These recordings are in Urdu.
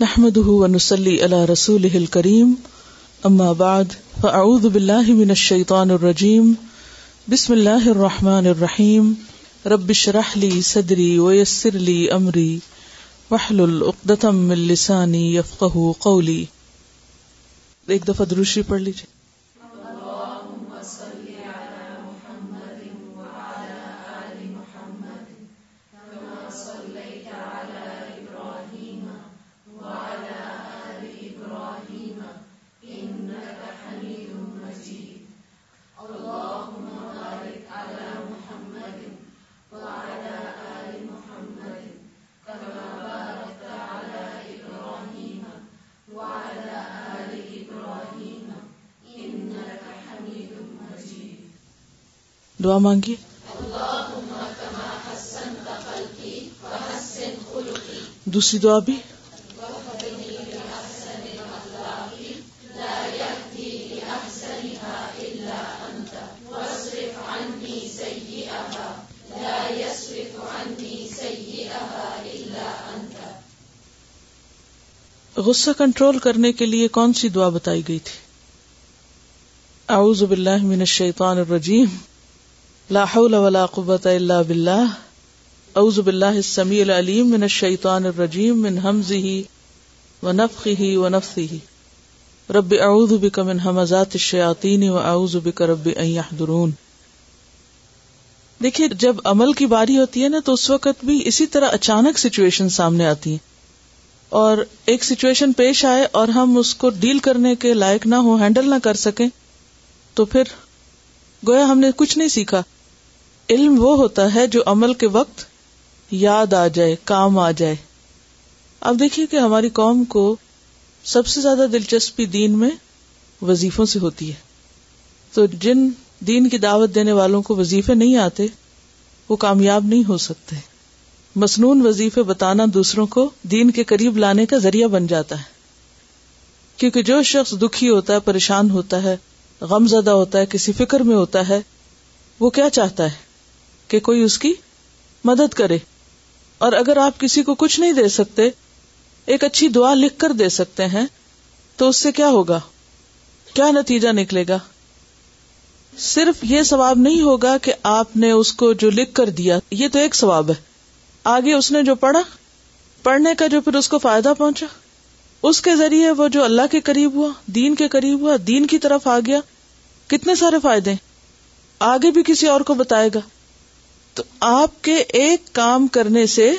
نحمدلی اللہ رسول کریم فاعوذ اعدب من بنشیطان الرجیم بسم اللہ الرحمٰن الرحیم ربش راہلی صدری ویسر علی امری ایک دفعہ دروشی پڑھ پڑلی مانگی دوسری دعا بھی غصہ کنٹرول کرنے کے لیے کون سی دعا بتائی گئی تھی اعوذ باللہ من الشیطان الرجیم لا حول ولا قبة الا بالله اعوذ بالله السميع العليم من الشيطان الرجيم من همزه ونفخه ونفثه رب اعوذ بك من همزات الشياطين واعوذ بك رب ان يحضرون دیکھیں جب عمل کی باری ہوتی ہے نا تو اس وقت بھی اسی طرح اچانک سچویشن سامنے آتی ہیں اور ایک سچویشن پیش آئے اور ہم اس کو ڈیل کرنے کے لائق نہ ہو ہینڈل نہ کر سکیں تو پھر گویا ہم نے کچھ نہیں سیکھا علم وہ ہوتا ہے جو عمل کے وقت یاد آ جائے کام آ جائے اب دیکھیے کہ ہماری قوم کو سب سے زیادہ دلچسپی دین میں وظیفوں سے ہوتی ہے تو جن دین کی دعوت دینے والوں کو وظیفے نہیں آتے وہ کامیاب نہیں ہو سکتے مصنون وظیفے بتانا دوسروں کو دین کے قریب لانے کا ذریعہ بن جاتا ہے کیونکہ جو شخص دکھی ہوتا ہے پریشان ہوتا ہے غم زدہ ہوتا ہے کسی فکر میں ہوتا ہے وہ کیا چاہتا ہے کہ کوئی اس کی مدد کرے اور اگر آپ کسی کو کچھ نہیں دے سکتے ایک اچھی دعا لکھ کر دے سکتے ہیں تو اس سے کیا ہوگا کیا نتیجہ نکلے گا صرف یہ ثواب نہیں ہوگا کہ آپ نے اس کو جو لکھ کر دیا یہ تو ایک ثواب ہے آگے اس نے جو پڑھا پڑھنے کا جو پھر اس کو فائدہ پہنچا اس کے ذریعے وہ جو اللہ کے قریب ہوا دین کے قریب ہوا دین کی طرف آ گیا کتنے سارے فائدے آگے بھی کسی اور کو بتائے گا تو آپ کے ایک کام کرنے سے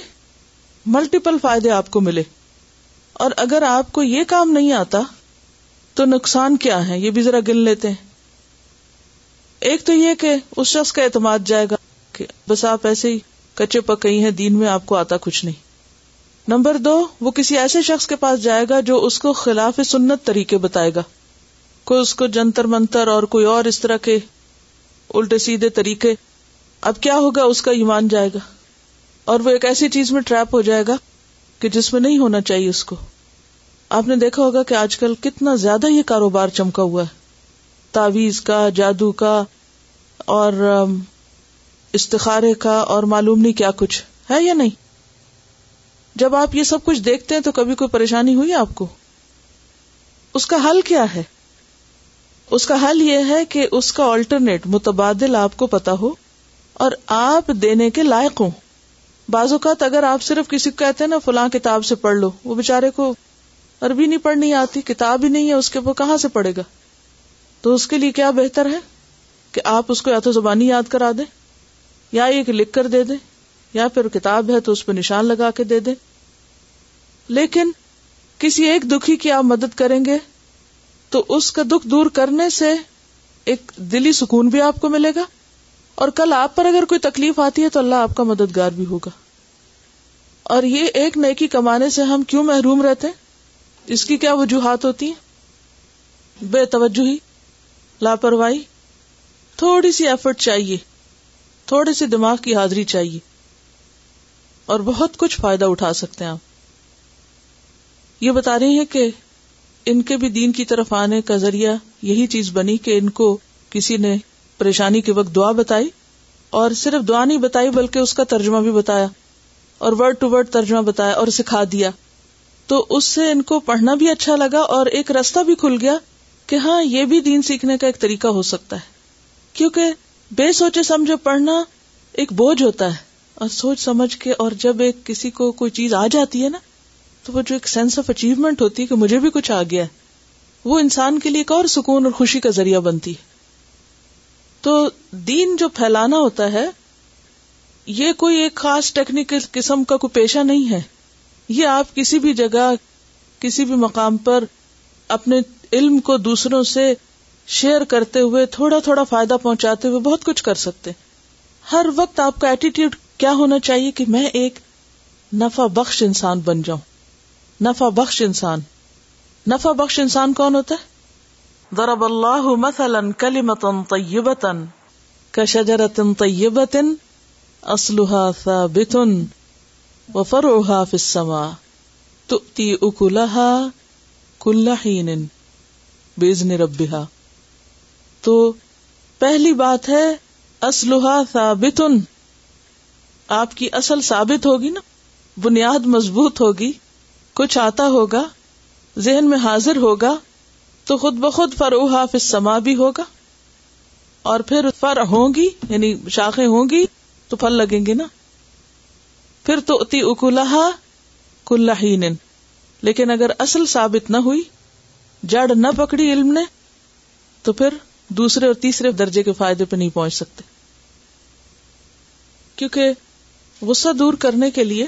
ملٹیپل فائدے آپ کو ملے اور اگر آپ کو یہ کام نہیں آتا تو نقصان کیا ہے یہ بھی ذرا گن لیتے ہیں ایک تو یہ کہ اس شخص کا اعتماد جائے گا کہ بس آپ ایسے ہی کچے پکئی ہیں دین میں آپ کو آتا کچھ نہیں نمبر دو وہ کسی ایسے شخص کے پاس جائے گا جو اس کو خلاف سنت طریقے بتائے گا کوئی اس کو جنتر منتر اور کوئی اور اس طرح کے الٹے سیدھے طریقے اب کیا ہوگا اس کا ایمان جائے گا اور وہ ایک ایسی چیز میں ٹریپ ہو جائے گا کہ جس میں نہیں ہونا چاہیے اس کو آپ نے دیکھا ہوگا کہ آج کل کتنا زیادہ یہ کاروبار چمکا ہوا ہے تعویز کا جادو کا اور استخارے کا اور معلوم نہیں کیا کچھ ہے یا نہیں جب آپ یہ سب کچھ دیکھتے ہیں تو کبھی کوئی پریشانی ہوئی آپ کو اس کا حل کیا ہے اس کا حل یہ ہے کہ اس کا آلٹرنیٹ متبادل آپ کو پتا ہو اور آپ دینے کے لائق ہوں بعض اوقات اگر آپ صرف کسی کو کہتے ہیں نا فلاں کتاب سے پڑھ لو وہ بےچارے کو عربی نہیں پڑھنی آتی کتاب ہی نہیں ہے اس کے وہ کہاں سے پڑھے گا تو اس کے لیے کیا بہتر ہے کہ آپ اس کو یا تو زبانی یاد کرا دیں یا ایک لکھ کر دے دیں یا پھر کتاب ہے تو اس پہ نشان لگا کے دے دیں لیکن کسی ایک دکھی کی آپ مدد کریں گے تو اس کا دکھ دور کرنے سے ایک دلی سکون بھی آپ کو ملے گا اور کل آپ پر اگر کوئی تکلیف آتی ہے تو اللہ آپ کا مددگار بھی ہوگا اور یہ ایک نیکی کمانے سے ہم کیوں محروم رہتے ہیں اس کی کیا وجوہات ہوتی ہیں بے توجہی لاپرواہی تھوڑی سی ایفرٹ چاہیے تھوڑے سے دماغ کی حاضری چاہیے اور بہت کچھ فائدہ اٹھا سکتے ہیں آپ یہ بتا رہی ہیں کہ ان کے بھی دین کی طرف آنے کا ذریعہ یہی چیز بنی کہ ان کو کسی نے پریشانی کے وقت دعا بتائی اور صرف دعا نہیں بتائی بلکہ اس کا ترجمہ بھی بتایا اور ورڈ ٹو ورڈ ترجمہ بتایا اور سکھا دیا تو اس سے ان کو پڑھنا بھی اچھا لگا اور ایک راستہ بھی کھل گیا کہ ہاں یہ بھی دین سیکھنے کا ایک طریقہ ہو سکتا ہے کیونکہ بے سوچے سمجھے پڑھنا ایک بوجھ ہوتا ہے اور سوچ سمجھ کے اور جب ایک کسی کو کوئی چیز آ جاتی ہے نا تو وہ جو ایک سینس آف اچیومنٹ ہوتی ہے کہ مجھے بھی کچھ آ گیا ہے وہ انسان کے لیے ایک اور سکون اور خوشی کا ذریعہ بنتی ہے تو دین جو پھیلانا ہوتا ہے یہ کوئی ایک خاص ٹیکنیکل قسم کا کوئی پیشہ نہیں ہے یہ آپ کسی بھی جگہ کسی بھی مقام پر اپنے علم کو دوسروں سے شیئر کرتے ہوئے تھوڑا تھوڑا فائدہ پہنچاتے ہوئے بہت کچھ کر سکتے ہر وقت آپ کا ایٹیٹیوڈ کیا ہونا چاہیے کہ میں ایک نفع بخش انسان بن جاؤں نفع بخش انسان نفع بخش انسان کون ہوتا ہے ضرب اللہ مثلا کلمة طیبة کشجرة طیبة اصلها ثابت وفرعها فی السماء تؤتی اکلها کل حین بیزن ربها تو پہلی بات ہے اصلها ثابت آپ کی اصل ثابت ہوگی نا بنیاد مضبوط ہوگی کچھ آتا ہوگا ذہن میں حاضر ہوگا تو خود بخود فروحا فی سما بھی ہوگا اور پھر فر ہوں گی یعنی شاخیں ہوں گی تو پھل لگیں گے نا پھر تو اتی اکلاحا کلین لیکن اگر اصل ثابت نہ ہوئی جڑ نہ پکڑی علم نے تو پھر دوسرے اور تیسرے درجے کے فائدے پہ نہیں پہنچ سکتے کیونکہ غصہ دور کرنے کے لیے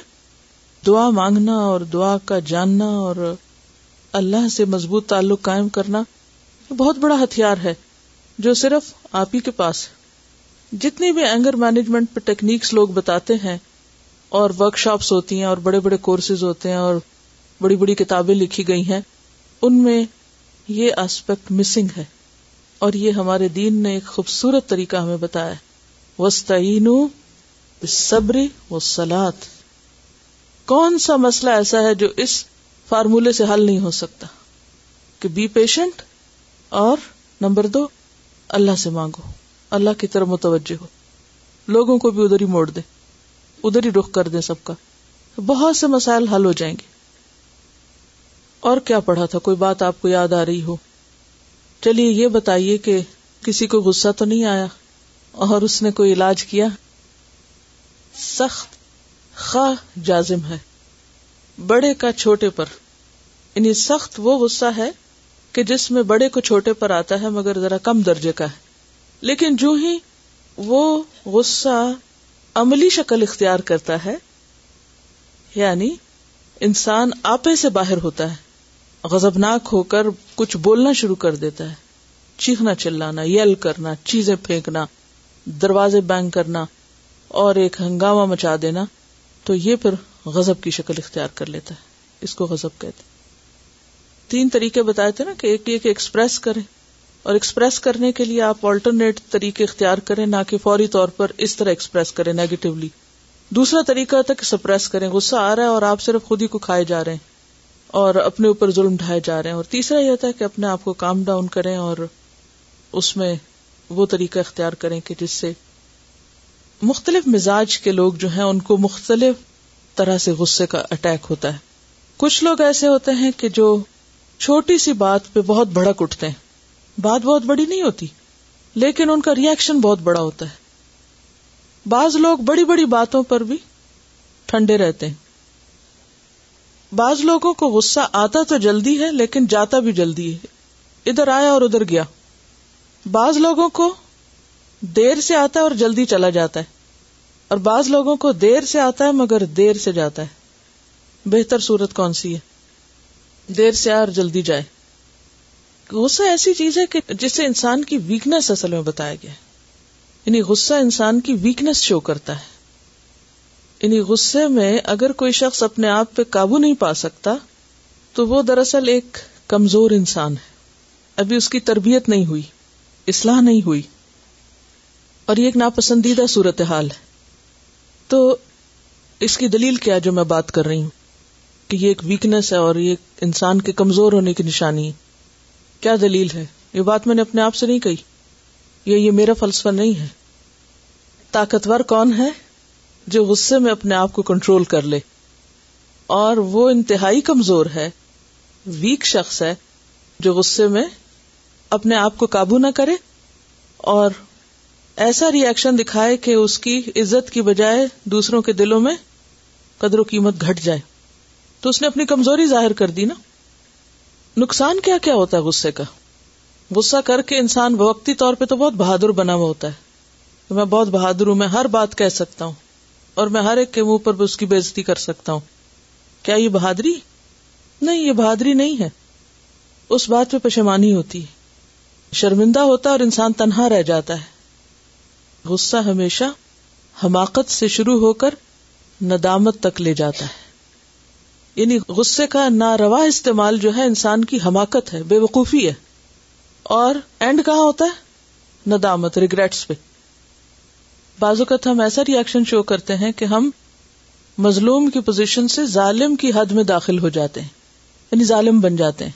دعا مانگنا اور دعا کا جاننا اور اللہ سے مضبوط تعلق قائم کرنا بہت بڑا ہتھیار ہے جو صرف آپ ہی کے پاس ہے جتنی بھی اینگر مینجمنٹ پہ ٹیکنیکس لوگ بتاتے ہیں اور ورک شاپس ہوتی ہیں اور بڑے بڑے کورسز ہوتے ہیں اور بڑی بڑی کتابیں لکھی گئی ہیں ان میں یہ آسپیکٹ مسنگ ہے اور یہ ہمارے دین نے ایک خوبصورت طریقہ ہمیں بتایا وسطین صبری و سلاد کون سا مسئلہ ایسا ہے جو اس فارمولے سے حل نہیں ہو سکتا کہ بی پیشنٹ اور نمبر دو اللہ سے مانگو اللہ کی طرف متوجہ ہو لوگوں کو بھی ادھر ہی موڑ دے ادھر ہی رخ کر دیں سب کا بہت سے مسائل حل ہو جائیں گے اور کیا پڑھا تھا کوئی بات آپ کو یاد آ رہی ہو چلیے یہ بتائیے کہ کسی کو غصہ تو نہیں آیا اور اس نے کوئی علاج کیا سخت خا جازم ہے بڑے کا چھوٹے پر یعنی سخت وہ غصہ ہے کہ جس میں بڑے کو چھوٹے پر آتا ہے مگر ذرا کم درجے کا ہے لیکن جو ہی وہ غصہ عملی شکل اختیار کرتا ہے یعنی انسان آپے سے باہر ہوتا ہے غزبناک ہو کر کچھ بولنا شروع کر دیتا ہے چیخنا چلانا یل کرنا چیزیں پھینکنا دروازے بینگ کرنا اور ایک ہنگامہ مچا دینا تو یہ پھر غزب کی شکل اختیار کر لیتا ہے اس کو غزب کہتے تین طریقے بتائے تھے نا کہ ایک ایکسپریس کریں اور ایکسپریس کرنے کے لیے آپ آلٹرنیٹ طریقے اختیار کریں نہ کہ فوری طور پر اس طرح ایکسپریس کریں نیگیٹولی دوسرا طریقہ تھا کہ سپریس کریں غصہ آ رہا ہے اور آپ صرف خود ہی کو کھائے جا رہے ہیں اور اپنے اوپر ظلم ڈھائے جا رہے ہیں اور تیسرا یہ تھا کہ اپنے آپ کو کام ڈاؤن کریں اور اس میں وہ طریقہ اختیار کریں کہ جس سے مختلف مزاج کے لوگ جو ہیں ان کو مختلف طرح سے غصے کا اٹیک ہوتا ہے کچھ لوگ ایسے ہوتے ہیں کہ جو چھوٹی سی بات پہ بہت بھڑک اٹھتے ہیں بات بہت بڑی نہیں ہوتی لیکن ان کا ریئیکشن بہت بڑا ہوتا ہے بعض لوگ بڑی بڑی باتوں پر بھی ٹھنڈے رہتے ہیں بعض لوگوں کو غصہ آتا تو جلدی ہے لیکن جاتا بھی جلدی ہے ادھر آیا اور ادھر گیا بعض لوگوں کو دیر سے آتا ہے اور جلدی چلا جاتا ہے اور بعض لوگوں کو دیر سے آتا ہے مگر دیر سے جاتا ہے بہتر صورت کون سی ہے دیر سے آئے اور جلدی جائے غصہ ایسی چیز ہے کہ جسے انسان کی ویکنیس اصل میں بتایا گیا یعنی غصہ انسان کی ویکنیس شو کرتا ہے یعنی غصے میں اگر کوئی شخص اپنے آپ پہ قابو نہیں پا سکتا تو وہ دراصل ایک کمزور انسان ہے ابھی اس کی تربیت نہیں ہوئی اصلاح نہیں ہوئی اور یہ ایک ناپسندیدہ صورتحال ہے تو اس کی دلیل کیا جو میں بات کر رہی ہوں کہ یہ ایک ویکنیس ہے اور یہ انسان کے کمزور ہونے کی نشانی ہے کیا دلیل ہے یہ بات میں نے اپنے آپ سے نہیں کہی یہ یہ میرا فلسفہ نہیں ہے طاقتور کون ہے جو غصے میں اپنے آپ کو کنٹرول کر لے اور وہ انتہائی کمزور ہے ویک شخص ہے جو غصے میں اپنے آپ کو قابو نہ کرے اور ایسا ری ایکشن دکھائے کہ اس کی عزت کی بجائے دوسروں کے دلوں میں قدر و قیمت گھٹ جائے تو اس نے اپنی کمزوری ظاہر کر دی نا نقصان کیا کیا ہوتا ہے غصے کا غصہ کر کے انسان وقتی طور پہ تو بہت بہادر بنا ہوا ہوتا ہے میں بہت بہادر ہوں میں ہر بات کہہ سکتا ہوں اور میں ہر ایک کے منہ پر اس کی بےزتی کر سکتا ہوں کیا یہ بہادری نہیں یہ بہادری نہیں ہے اس بات پہ پشمانی ہوتی ہے شرمندہ ہوتا اور انسان تنہا رہ جاتا ہے غصہ ہمیشہ حماقت سے شروع ہو کر ندامت تک لے جاتا ہے یعنی غصے کا ناروا استعمال جو ہے انسان کی حماقت ہے بے وقوفی ہے اور اینڈ کہاں ہوتا ہے ندامت ریگریٹس پہ اوقات ہم ایسا ریئیکشن شو کرتے ہیں کہ ہم مظلوم کی پوزیشن سے ظالم کی حد میں داخل ہو جاتے ہیں یعنی ظالم بن جاتے ہیں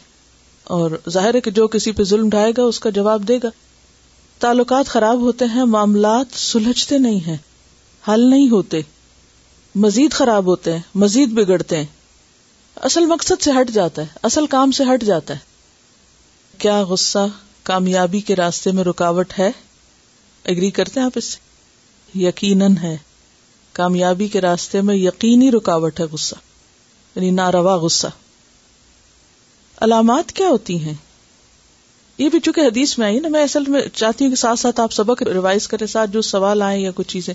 اور ظاہر ہے کہ جو کسی پہ ظلم ڈھائے گا اس کا جواب دے گا تعلقات خراب ہوتے ہیں معاملات سلجھتے نہیں ہیں حل نہیں ہوتے مزید خراب ہوتے ہیں مزید بگڑتے ہیں اصل مقصد سے ہٹ جاتا ہے اصل کام سے ہٹ جاتا ہے کیا غصہ کامیابی کے راستے میں رکاوٹ ہے اگری کرتے ہیں آپ اس سے یقیناً ہے کامیابی کے راستے میں یقینی رکاوٹ ہے غصہ یعنی ناروا غصہ علامات کیا ہوتی ہیں یہ بھی چونکہ حدیث میں آئی نا میں اصل میں چاہتی ہوں کہ ساتھ ساتھ ساتھ آپ سبق ریوائز جو سوال آئے یا کچھ چیزیں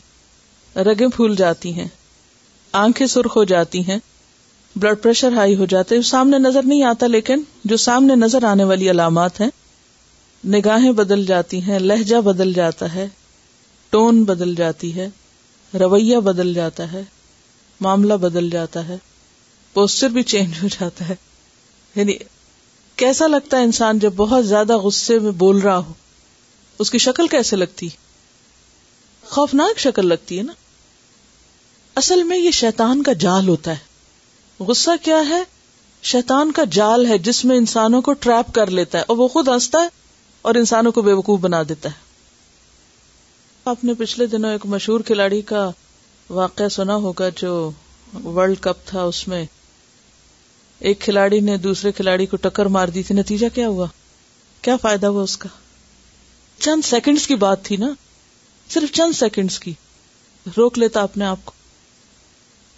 رگیں پھول جاتی ہیں آنکھیں سرخ ہو جاتی ہیں بلڈ پریشر ہائی ہو جاتے نظر نہیں آتا لیکن جو سامنے نظر آنے والی علامات ہیں نگاہیں بدل جاتی ہیں لہجہ بدل جاتا ہے ٹون بدل جاتی ہے رویہ بدل جاتا ہے معاملہ بدل جاتا ہے پوسچر بھی چینج ہو جاتا ہے یعنی کیسا لگتا ہے انسان جب بہت زیادہ غصے میں بول رہا ہو اس کی شکل کیسے لگتی خوفناک شکل لگتی ہے نا اصل میں یہ شیطان کا جال ہوتا ہے غصہ کیا ہے شیطان کا جال ہے جس میں انسانوں کو ٹریپ کر لیتا ہے اور وہ خود ہنستا ہے اور انسانوں کو بے وقوف بنا دیتا ہے آپ نے پچھلے دنوں ایک مشہور کھلاڑی کا واقعہ سنا ہوگا جو ورلڈ کپ تھا اس میں ایک کھلاڑی نے دوسرے کھلاڑی کو ٹکر مار دی تھی نتیجہ کیا ہوا کیا فائدہ ہوا اس کا چند سیکنڈز کی بات تھی نا صرف چند سیکنڈز کی روک لیتا اپنے آپ کو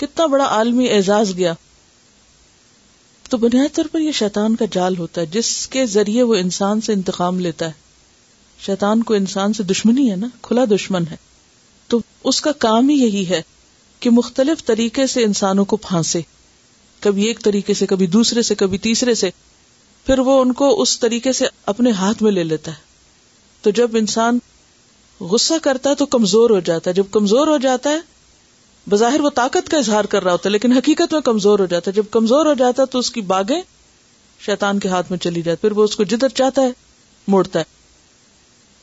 کتنا بڑا عالمی اعزاز گیا تو بنیاد طور پر یہ شیطان کا جال ہوتا ہے جس کے ذریعے وہ انسان سے انتقام لیتا ہے شیطان کو انسان سے دشمنی ہے نا کھلا دشمن ہے تو اس کا کام ہی یہی ہے کہ مختلف طریقے سے انسانوں کو پھانسے کبھی ایک طریقے سے کبھی دوسرے سے کبھی تیسرے سے پھر وہ ان کو اس طریقے سے اپنے ہاتھ میں لے لیتا ہے تو جب انسان غصہ کرتا ہے تو کمزور ہو جاتا ہے جب کمزور ہو جاتا ہے بظاہر وہ طاقت کا اظہار کر رہا ہوتا ہے لیکن حقیقت میں کمزور ہو جاتا ہے جب کمزور ہو جاتا ہے تو اس کی باغیں شیطان کے ہاتھ میں چلی جاتی پھر وہ اس کو جدھر چاہتا ہے موڑتا ہے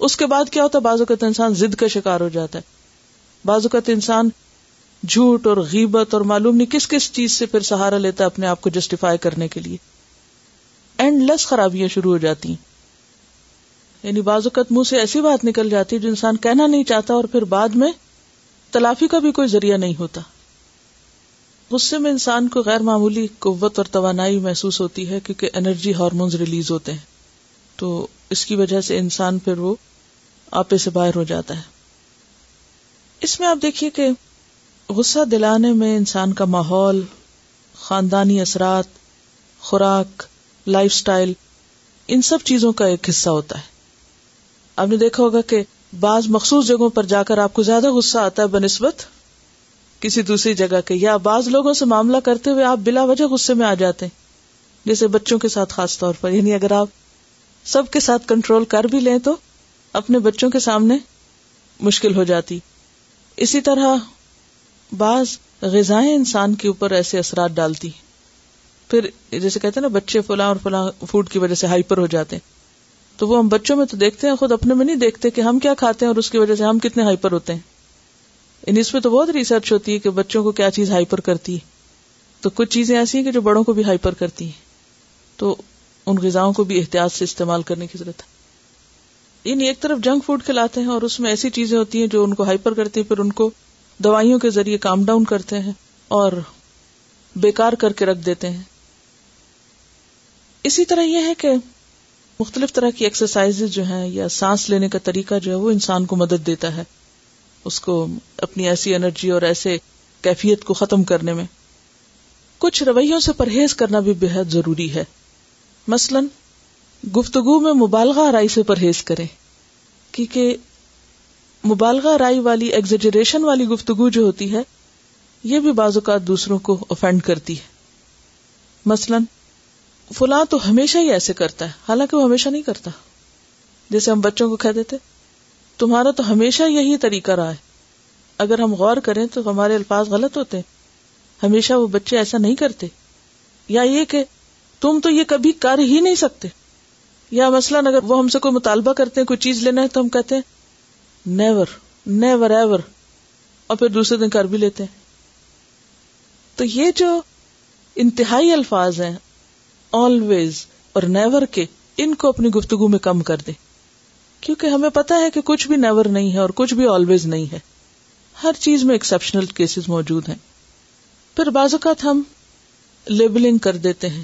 اس کے بعد کیا ہوتا ہے کا انسان ضد کا شکار ہو جاتا ہے کا انسان جھوٹ اور غیبت اور معلوم نہیں کس کس چیز سے پھر سہارا لیتا ہے اپنے آپ کو جسٹیفائی کرنے کے لیے اینڈ لیس خرابیاں شروع ہو جاتی ہیں یعنی بعض اوقات منہ سے ایسی بات نکل جاتی ہے جو انسان کہنا نہیں چاہتا اور پھر بعد میں تلافی کا بھی کوئی ذریعہ نہیں ہوتا غصے میں انسان کو غیر معمولی قوت اور توانائی محسوس ہوتی ہے کیونکہ انرجی ہارمونز ریلیز ہوتے ہیں تو اس کی وجہ سے انسان پھر وہ آپے سے باہر ہو جاتا ہے اس میں آپ دیکھیے کہ غصہ دلانے میں انسان کا ماحول خاندانی اثرات خوراک لائف سٹائل ان سب چیزوں کا ایک حصہ ہوتا ہے آپ نے دیکھا ہوگا کہ بعض مخصوص جگہوں پر جا کر آپ کو زیادہ غصہ آتا ہے بنسبت کسی دوسری جگہ کے یا بعض لوگوں سے معاملہ کرتے ہوئے آپ بلا وجہ غصے میں آ جاتے ہیں جیسے بچوں کے ساتھ خاص طور پر یعنی اگر آپ سب کے ساتھ کنٹرول کر بھی لیں تو اپنے بچوں کے سامنے مشکل ہو جاتی اسی طرح بعض غذائیں انسان کے اوپر ایسے اثرات ڈالتی پھر جیسے کہتے ہیں نا بچے فلاں فلاں اور فوڈ کی وجہ سے ہائپر ہو جاتے ہیں تو وہ ہم بچوں میں تو دیکھتے ہیں خود اپنے میں نہیں دیکھتے کہ ہم کیا کھاتے ہیں اور اس کی وجہ سے ہم کتنے ہائپر ہوتے ہیں اس پہ تو بہت ریسرچ ہوتی ہے کہ بچوں کو کیا چیز ہائپر کرتی ہے تو کچھ چیزیں ایسی ہیں کہ جو بڑوں کو بھی ہائپر کرتی ہیں تو ان غذا کو بھی احتیاط سے استعمال کرنے کی ضرورت ہے یعنی ایک طرف جنک فوڈ کھلاتے ہیں اور اس میں ایسی چیزیں ہوتی ہیں جو ان کو ہائپر کرتی ہیں پھر ان کو دوائیوں کے ذریعے کام ڈاؤن کرتے ہیں اور بیکار کر کے رکھ دیتے ہیں اسی طرح یہ ہے کہ مختلف طرح کی ایکسرسائز جو ہیں یا سانس لینے کا طریقہ جو ہے وہ انسان کو مدد دیتا ہے اس کو اپنی ایسی انرجی اور ایسے کیفیت کو ختم کرنے میں کچھ رویوں سے پرہیز کرنا بھی بہت ضروری ہے مثلا گفتگو میں مبالغہ آرائی سے پرہیز کریں کیونکہ مبالغہ رائی والی ایگزجریشن والی گفتگو جو ہوتی ہے یہ بھی بعض اوقات دوسروں کو اوفینڈ کرتی ہے مثلاً فلاں تو ہمیشہ ہی ایسے کرتا ہے حالانکہ وہ ہمیشہ نہیں کرتا جیسے ہم بچوں کو کہہ دیتے تمہارا تو ہمیشہ یہی طریقہ رہا ہے اگر ہم غور کریں تو ہمارے الفاظ غلط ہوتے ہیں ہمیشہ وہ بچے ایسا نہیں کرتے یا یہ کہ تم تو یہ کبھی کر ہی نہیں سکتے یا مثلاً اگر وہ ہم سے کوئی مطالبہ کرتے ہیں کوئی چیز لینا ہے تو ہم کہتے ہیں نیور نیور ایور اور پھر دوسرے دن کر بھی لیتے ہیں تو یہ جو انتہائی الفاظ ہیں آلویز اور نیور کے ان کو اپنی گفتگو میں کم کر دیں کیونکہ ہمیں پتا ہے کہ کچھ بھی نیور نہیں ہے اور کچھ بھی آلویز نہیں ہے ہر چیز میں ایکسپشنل کیسز موجود ہیں پھر بعض اوقات ہم لیبلنگ کر دیتے ہیں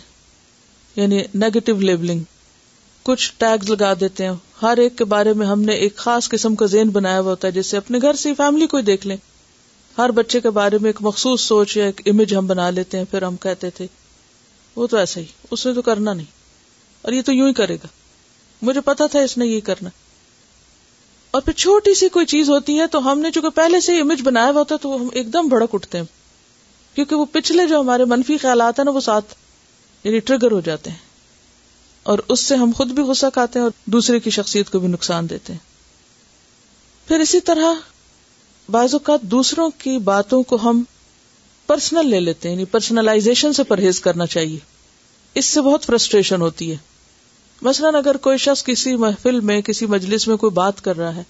یعنی نیگیٹو لیبلنگ کچھ ٹیگز لگا دیتے ہیں ہر ایک کے بارے میں ہم نے ایک خاص قسم کا زین بنایا ہوا ہوتا ہے جیسے اپنے گھر سے فیملی کو دیکھ لیں ہر بچے کے بارے میں ایک مخصوص سوچ یا ایک امیج ہم بنا لیتے ہیں پھر ہم کہتے تھے وہ تو ایسا ہی اس نے تو کرنا نہیں اور یہ تو یوں ہی کرے گا مجھے پتا تھا اس نے یہ کرنا اور پھر چھوٹی سی کوئی چیز ہوتی ہے تو ہم نے چونکہ پہلے سے امیج بنایا ہوا ہوتا ہے تو ہم ایک دم بڑک اٹھتے ہیں کیونکہ وہ پچھلے جو ہمارے منفی خیالات ہیں نا وہ ساتھ یعنی ٹریگر ہو جاتے ہیں اور اس سے ہم خود بھی غصہ کھاتے ہیں اور دوسرے کی شخصیت کو بھی نقصان دیتے ہیں پھر اسی طرح بعض اوقات دوسروں کی باتوں کو ہم پرسنل لے لیتے ہیں یعنی پرسنلائزیشن سے پرہیز کرنا چاہیے اس سے بہت فرسٹریشن ہوتی ہے مثلاً اگر کوئی شخص کسی محفل میں کسی مجلس میں کوئی بات کر رہا ہے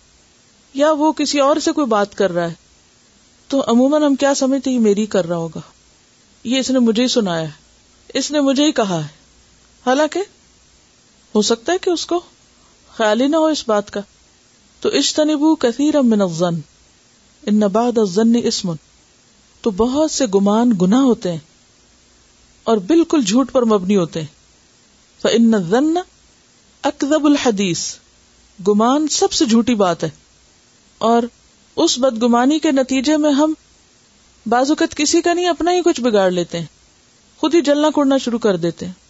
یا وہ کسی اور سے کوئی بات کر رہا ہے تو عموماً ہم کیا سمجھتے میری کر رہا ہوگا یہ اس نے مجھے ہی سنایا ہے اس نے مجھے ہی کہا ہے حالانکہ ہو سکتا ہے کہ اس کو خیال ہی نہ ہو اس بات کا تو اشتنبو کثیر من الظن ان بعد الظن اسم تو بہت سے گمان گناہ ہوتے ہیں اور بالکل جھوٹ پر مبنی ہوتے ہیں فان الظن اکذب الحدیث گمان سب سے جھوٹی بات ہے اور اس بدگمانی کے نتیجے میں ہم بعض اوقات کسی کا نہیں اپنا ہی کچھ بگاڑ لیتے ہیں خود ہی جلنا کڑنا شروع کر دیتے ہیں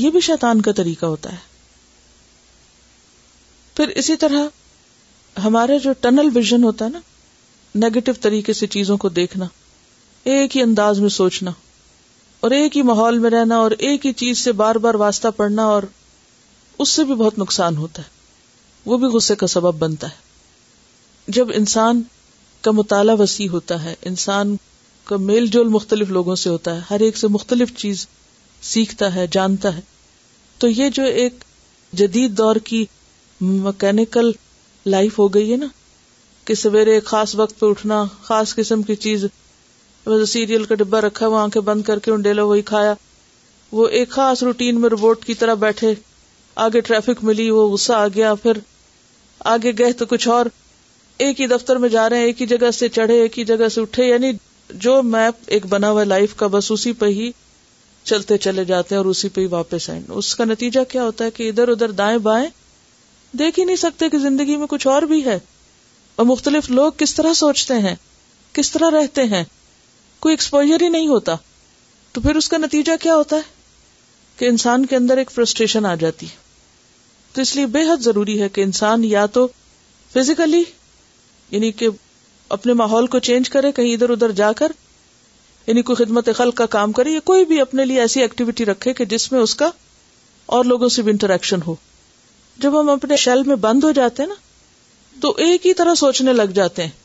یہ بھی شیطان کا طریقہ ہوتا ہے پھر اسی طرح ہمارا جو ٹنل ویژن ہوتا ہے نا نیگیٹو طریقے سے چیزوں کو دیکھنا ایک ہی انداز میں سوچنا اور ایک ہی ماحول میں رہنا اور ایک ہی چیز سے بار بار واسطہ پڑنا اور اس سے بھی بہت نقصان ہوتا ہے وہ بھی غصے کا سبب بنتا ہے جب انسان کا مطالعہ وسیع ہوتا ہے انسان کا میل جول مختلف لوگوں سے ہوتا ہے ہر ایک سے مختلف چیز سیکھتا ہے جانتا ہے تو یہ جو ایک جدید دور کی مکینکل لائف ہو گئی ہے نا کہ سویرے خاص وقت پہ اٹھنا خاص قسم کی چیز مطلب سیریل کا ڈبا رکھا وہ آنکھیں بند کر کے ڈیلا وہی کھایا وہ ایک خاص روٹین میں روبوٹ کی طرح بیٹھے آگے ٹریفک ملی وہ غصہ آ گیا پھر آگے گئے تو کچھ اور ایک ہی دفتر میں جا رہے ہیں ایک ہی جگہ سے چڑھے ایک ہی جگہ سے اٹھے یعنی جو میپ ایک بنا ہوا لائف کا بس اسی پہ ہی چلتے چلے جاتے ہیں اور اسی پہ ہی واپس اس کا نتیجہ کیا ہوتا ہے کہ ادھر ادھر دائیں بائیں دیکھ ہی نہیں سکتے کہ زندگی میں کچھ اور بھی ہے اور مختلف لوگ کس کس طرح طرح سوچتے ہیں رہتے ہیں کوئی ایکسپوجر ہی نہیں ہوتا تو پھر اس کا نتیجہ کیا ہوتا ہے کہ انسان کے اندر ایک فرسٹریشن آ جاتی ہے تو اس لیے بے حد ضروری ہے کہ انسان یا تو فزیکلی یعنی کہ اپنے ماحول کو چینج کرے کہیں ادھر ادھر جا کر یعنی کوئی خدمت خلق کا کام کرے یا کوئی بھی اپنے لیے ایسی ایکٹیویٹی رکھے کہ جس میں اس کا اور لوگوں سے بھی انٹریکشن ہو جب ہم اپنے شیل میں بند ہو جاتے ہیں نا تو ایک ہی طرح سوچنے لگ جاتے ہیں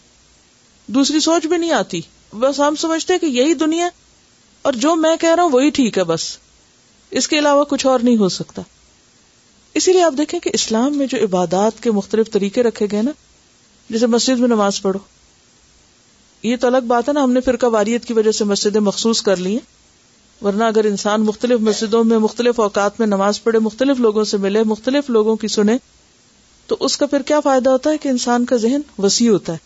دوسری سوچ بھی نہیں آتی بس ہم سمجھتے ہیں کہ یہی دنیا اور جو میں کہہ رہا ہوں وہی ٹھیک ہے بس اس کے علاوہ کچھ اور نہیں ہو سکتا اسی لیے آپ دیکھیں کہ اسلام میں جو عبادات کے مختلف طریقے رکھے گئے نا جیسے مسجد میں نماز پڑھو یہ تو الگ بات ہے نا ہم نے فرقہ واریت کی وجہ سے مسجدیں مخصوص کر لی ہیں ورنہ اگر انسان مختلف مسجدوں میں مختلف اوقات میں نماز پڑھے مختلف لوگوں سے ملے مختلف لوگوں کی سنے تو اس کا پھر کیا فائدہ ہوتا ہے کہ انسان کا ذہن وسیع ہوتا ہے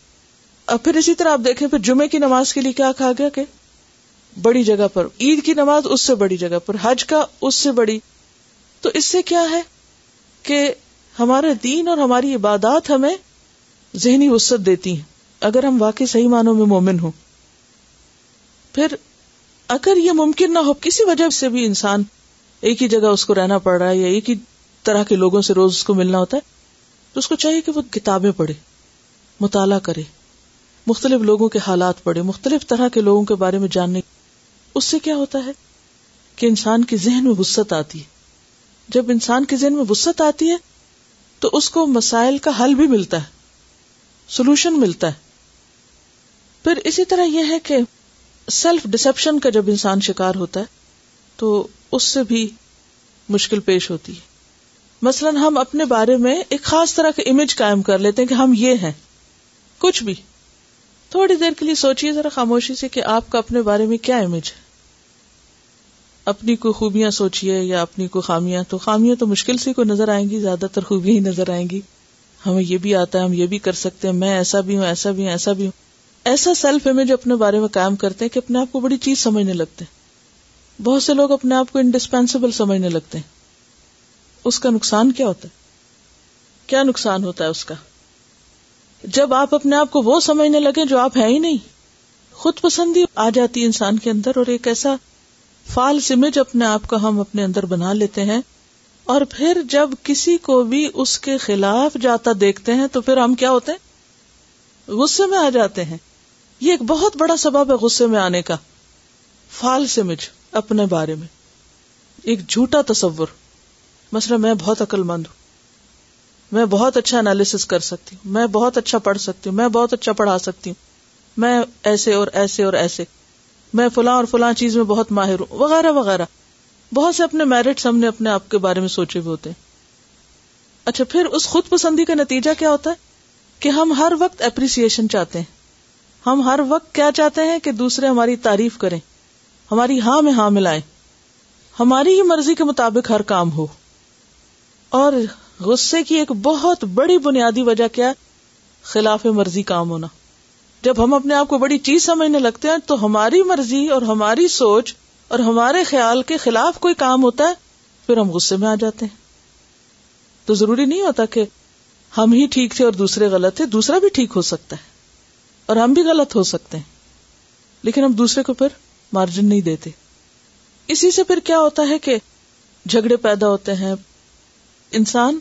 اب پھر اسی طرح آپ دیکھیں پھر جمعے کی نماز کے لیے کیا کہا گیا کہ بڑی جگہ پر عید کی نماز اس سے بڑی جگہ پر حج کا اس سے بڑی تو اس سے کیا ہے کہ ہمارے دین اور ہماری عبادات ہمیں ذہنی وسط دیتی ہیں اگر ہم واقعی صحیح معنوں میں مومن ہوں پھر اگر یہ ممکن نہ ہو کسی وجہ سے بھی انسان ایک ہی جگہ اس کو رہنا پڑ رہا ہے یا ایک ہی طرح کے لوگوں سے روز اس کو ملنا ہوتا ہے تو اس کو چاہیے کہ وہ کتابیں پڑھے مطالعہ کرے مختلف لوگوں کے حالات پڑھے مختلف طرح کے لوگوں کے بارے میں جاننے اس سے کیا ہوتا ہے کہ انسان کی ذہن میں وسط آتی ہے جب انسان کے ذہن میں وسط آتی ہے تو اس کو مسائل کا حل بھی ملتا ہے سولوشن ملتا ہے پھر اسی طرح یہ ہے کہ سیلف ڈسپشن کا جب انسان شکار ہوتا ہے تو اس سے بھی مشکل پیش ہوتی ہے مثلا ہم اپنے بارے میں ایک خاص طرح کا امیج قائم کر لیتے ہیں کہ ہم یہ ہیں کچھ بھی تھوڑی دیر کے لیے سوچیے ذرا خاموشی سے کہ آپ کا اپنے بارے میں کیا امیج ہے اپنی کوئی خوبیاں سوچیے یا اپنی کو خامیاں تو خامیاں تو مشکل سے کوئی نظر آئیں گی زیادہ تر خوبیاں ہی نظر آئیں گی ہمیں یہ بھی آتا ہے ہم یہ بھی کر سکتے ہیں میں ایسا بھی ہوں ایسا بھی ہوں ایسا بھی ہوں ایسا سیلف امیج اپنے بارے میں کام کرتے ہیں کہ اپنے آپ کو بڑی چیز سمجھنے لگتے ہیں بہت سے لوگ اپنے آپ کو انڈسپینسیبل سمجھنے لگتے ہیں اس کا نقصان کیا ہوتا ہے کیا نقصان ہوتا ہے اس کا جب آپ اپنے آپ کو وہ سمجھنے لگے جو آپ ہیں ہی نہیں خود پسندی آ جاتی انسان کے اندر اور ایک ایسا فالس امیج اپنے آپ کا ہم اپنے اندر بنا لیتے ہیں اور پھر جب کسی کو بھی اس کے خلاف جاتا دیکھتے ہیں تو پھر ہم کیا ہوتے ہیں غصے میں آ جاتے ہیں یہ ایک بہت بڑا سبب ہے غصے میں آنے کا فال سے مجھ اپنے بارے میں ایک جھوٹا تصور مثلا میں بہت عقل مند ہوں میں بہت اچھا انالیس کر سکتی ہوں میں بہت اچھا پڑھ سکتی ہوں میں بہت اچھا پڑھا سکتی ہوں میں ایسے اور ایسے اور ایسے میں فلاں اور فلاں چیز میں بہت ماہر ہوں وغیرہ وغیرہ بہت سے اپنے میرٹ ہم نے اپنے آپ کے بارے میں سوچے ہوئے ہوتے ہیں اچھا پھر اس خود پسندی کا نتیجہ کیا ہوتا ہے کہ ہم ہر وقت اپریسیشن چاہتے ہیں ہم ہر وقت کیا چاہتے ہیں کہ دوسرے ہماری تعریف کریں ہماری ہاں میں ہاں ملائیں ہماری ہی مرضی کے مطابق ہر کام ہو اور غصے کی ایک بہت بڑی بنیادی وجہ کیا خلاف مرضی کام ہونا جب ہم اپنے آپ کو بڑی چیز سمجھنے لگتے ہیں تو ہماری مرضی اور ہماری سوچ اور ہمارے خیال کے خلاف کوئی کام ہوتا ہے پھر ہم غصے میں آ جاتے ہیں تو ضروری نہیں ہوتا کہ ہم ہی ٹھیک تھے اور دوسرے غلط تھے دوسرا بھی ٹھیک ہو سکتا ہے اور ہم بھی غلط ہو سکتے ہیں لیکن ہم دوسرے کو پھر مارجن نہیں دیتے اسی سے پھر کیا ہوتا ہے کہ جھگڑے پیدا ہوتے ہیں انسان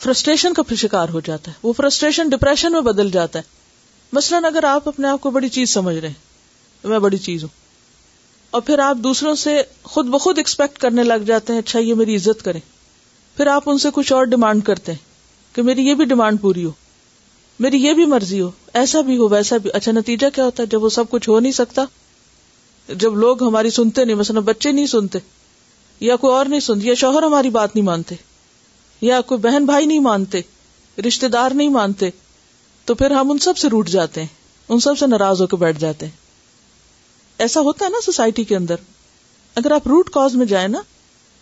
فرسٹریشن کا پھر شکار ہو جاتا ہے وہ فرسٹریشن ڈپریشن میں بدل جاتا ہے مثلاً اگر آپ اپنے آپ کو بڑی چیز سمجھ رہے ہیں میں بڑی چیز ہوں اور پھر آپ دوسروں سے خود بخود ایکسپیکٹ کرنے لگ جاتے ہیں اچھا یہ میری عزت کریں پھر آپ ان سے کچھ اور ڈیمانڈ کرتے ہیں کہ میری یہ بھی ڈیمانڈ پوری ہو میری یہ بھی مرضی ہو ایسا بھی ہو ویسا بھی اچھا نتیجہ کیا ہوتا ہے جب وہ سب کچھ ہو نہیں سکتا جب لوگ ہماری سنتے نہیں مثلاً بچے نہیں سنتے یا کوئی اور نہیں سنتے یا شوہر ہماری بات نہیں مانتے یا کوئی بہن بھائی نہیں مانتے رشتے دار نہیں مانتے تو پھر ہم ان سب سے روٹ جاتے ہیں ان سب سے ناراض ہو کے بیٹھ جاتے ہیں ایسا ہوتا ہے نا سوسائٹی کے اندر اگر آپ روٹ کاز میں جائیں نا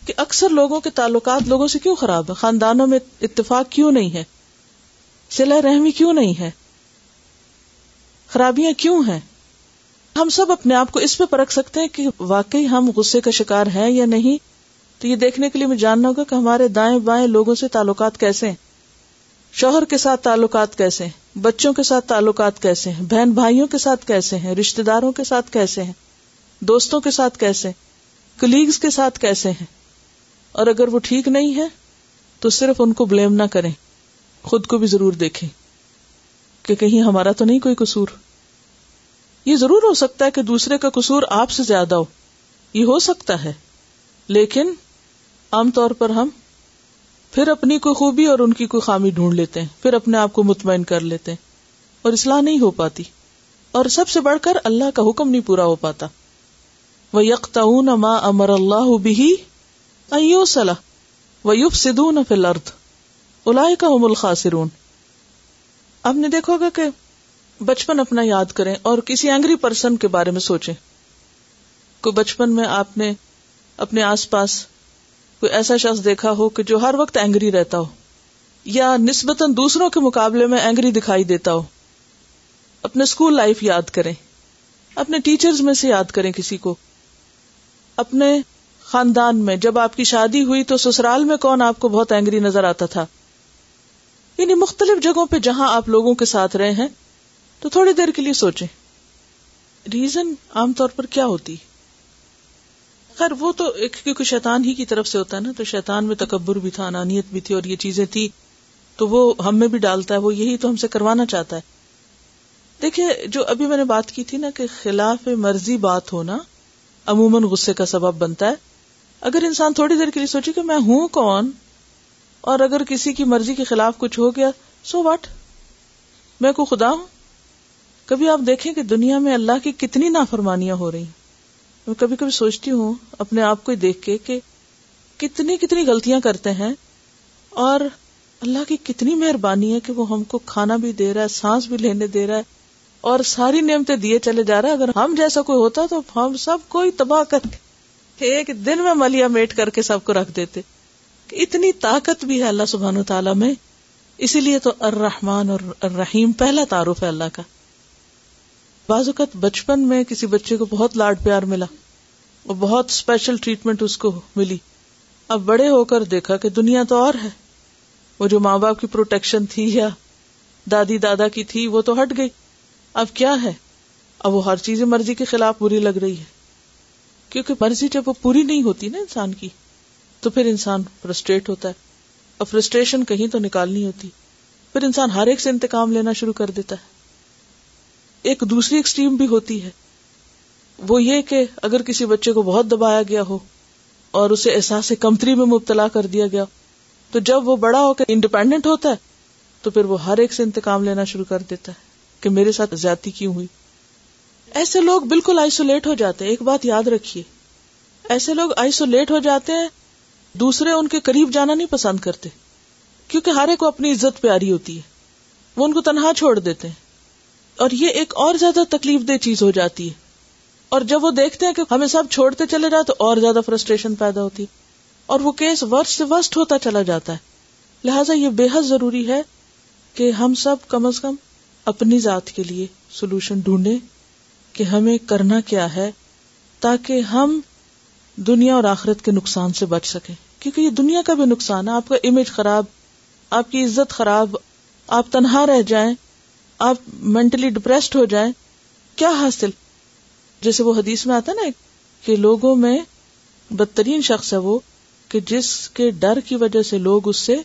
کہ اکثر لوگوں کے تعلقات لوگوں سے کیوں خراب ہے خاندانوں میں اتفاق کیوں نہیں ہے سلا رحمی کیوں نہیں ہے خرابیاں کیوں ہیں ہم سب اپنے آپ کو اس پہ پرکھ سکتے ہیں کہ واقعی ہم غصے کا شکار ہیں یا نہیں تو یہ دیکھنے کے لیے میں جاننا ہوگا کہ ہمارے دائیں بائیں لوگوں سے تعلقات کیسے ہیں شوہر کے ساتھ تعلقات کیسے ہیں بچوں کے ساتھ تعلقات کیسے ہیں بہن بھائیوں کے ساتھ کیسے ہیں رشتے داروں کے ساتھ کیسے ہیں دوستوں کے ساتھ کیسے کلیگز کلیگس کے ساتھ کیسے ہیں اور اگر وہ ٹھیک نہیں ہے تو صرف ان کو بلیم نہ کریں خود کو بھی ضرور دیکھیں کہ کہیں ہمارا تو نہیں کوئی قصور یہ ضرور ہو سکتا ہے کہ دوسرے کا قصور آپ سے زیادہ ہو یہ ہو سکتا ہے لیکن عام طور پر ہم پھر اپنی کوئی خوبی اور ان کی کوئی خامی ڈھونڈ لیتے ہیں پھر اپنے آپ کو مطمئن کر لیتے ہیں اور اصلاح نہیں ہو پاتی اور سب سے بڑھ کر اللہ کا حکم نہیں پورا ہو پاتا وہ یکتا ماں امر اللہ بھی او سلاح سدھو نہ ملخا سرون آپ نے دیکھو گا کہ بچپن اپنا یاد کریں اور کسی اینگری پرسن کے بارے میں سوچیں کوئی بچپن میں آپ نے اپنے آس پاس کوئی ایسا شخص دیکھا ہو کہ جو ہر وقت اینگری رہتا ہو یا نسبتاً دوسروں کے مقابلے میں اینگری دکھائی دیتا ہو اپنے اسکول لائف یاد کریں اپنے ٹیچر میں سے یاد کریں کسی کو اپنے خاندان میں جب آپ کی شادی ہوئی تو سسرال میں کون آپ کو بہت اینگری نظر آتا تھا یعنی مختلف جگہوں پہ جہاں آپ لوگوں کے ساتھ رہے ہیں تو تھوڑی دیر کے لیے سوچیں ریزن عام طور پر کیا ہوتی خیر وہ تو ایک کیونکہ شیطان ہی کی طرف سے ہوتا ہے نا تو شیطان میں تکبر بھی تھا انانیت بھی تھی اور یہ چیزیں تھی تو وہ ہم میں بھی ڈالتا ہے وہ یہی تو ہم سے کروانا چاہتا ہے دیکھیے جو ابھی میں نے بات کی تھی نا کہ خلاف مرضی بات ہونا عموماً غصے کا سبب بنتا ہے اگر انسان تھوڑی دیر کے لیے سوچے کہ میں ہوں کون اور اگر کسی کی مرضی کے خلاف کچھ ہو گیا سو واٹ میں کو خدا ہوں کبھی آپ دیکھیں کہ دنیا میں اللہ کی کتنی نافرمانیاں ہو رہی ہیں میں کبھی کبھی سوچتی ہوں اپنے آپ کو دیکھ کے کہ کتنی کتنی غلطیاں کرتے ہیں اور اللہ کی کتنی مہربانی ہے کہ وہ ہم کو کھانا بھی دے رہا ہے سانس بھی لینے دے رہا ہے اور ساری نعمتیں دیے چلے جا رہا ہے اگر ہم جیسا کوئی ہوتا تو ہم سب کوئی تباہ کے ایک دن میں ملیا میٹ کر کے سب کو رکھ دیتے اتنی طاقت بھی ہے اللہ سبحان و تعالیٰ میں اسی لیے تو الرحمن اور ارحیم پہلا تعارف ہے اللہ کا بعض اوقات بچپن میں کسی بچے کو بہت لاڈ پیار ملا اور بہت اسپیشل ٹریٹمنٹ اس کو ملی اب بڑے ہو کر دیکھا کہ دنیا تو اور ہے وہ جو ماں باپ کی پروٹیکشن تھی یا دادی دادا کی تھی وہ تو ہٹ گئی اب کیا ہے اب وہ ہر چیز مرضی کے خلاف بری لگ رہی ہے کیونکہ مرضی جب وہ پوری نہیں ہوتی نا انسان کی تو پھر انسان فرسٹریٹ ہوتا ہے اور فرسٹریشن کہیں تو نکالنی ہوتی پھر انسان ہر ایک سے انتقام لینا شروع کر دیتا ہے ایک دوسری ایکسٹریم بھی ہوتی ہے وہ یہ کہ اگر کسی بچے کو بہت دبایا گیا ہو اور اسے احساس کمتری میں مبتلا کر دیا گیا تو جب وہ بڑا ہو کے انڈیپینڈنٹ ہوتا ہے تو پھر وہ ہر ایک سے انتقام لینا شروع کر دیتا ہے کہ میرے ساتھ زیادتی کیوں ہوئی ایسے لوگ بالکل آئسولیٹ ہو جاتے ہیں ایک بات یاد رکھیے ایسے لوگ آئسولیٹ ہو جاتے ہیں دوسرے ان کے قریب جانا نہیں پسند کرتے کیونکہ ہر ایک کو اپنی عزت پیاری ہوتی ہے وہ ان کو تنہا چھوڑ دیتے ہیں اور یہ ایک اور زیادہ تکلیف دہ چیز ہو جاتی ہے اور جب وہ دیکھتے ہیں کہ ہمیں سب چھوڑتے چلے جائے تو اور زیادہ فرسٹریشن پیدا ہوتی ہے اور وہ کیس ورس سے ورسٹ ہوتا چلا جاتا ہے لہٰذا یہ بے حد ضروری ہے کہ ہم سب کم از کم اپنی ذات کے لیے سولوشن ڈھونڈے کہ ہمیں کرنا کیا ہے تاکہ ہم دنیا اور آخرت کے نقصان سے بچ سکیں کیونکہ یہ دنیا کا بھی نقصان ہے آپ کا امیج خراب آپ کی عزت خراب آپ تنہا رہ جائیں آپ مینٹلی ڈپریسڈ ہو جائیں کیا حاصل جیسے وہ حدیث میں آتا نا کہ لوگوں میں بدترین شخص ہے وہ کہ جس کے ڈر کی وجہ سے لوگ اس سے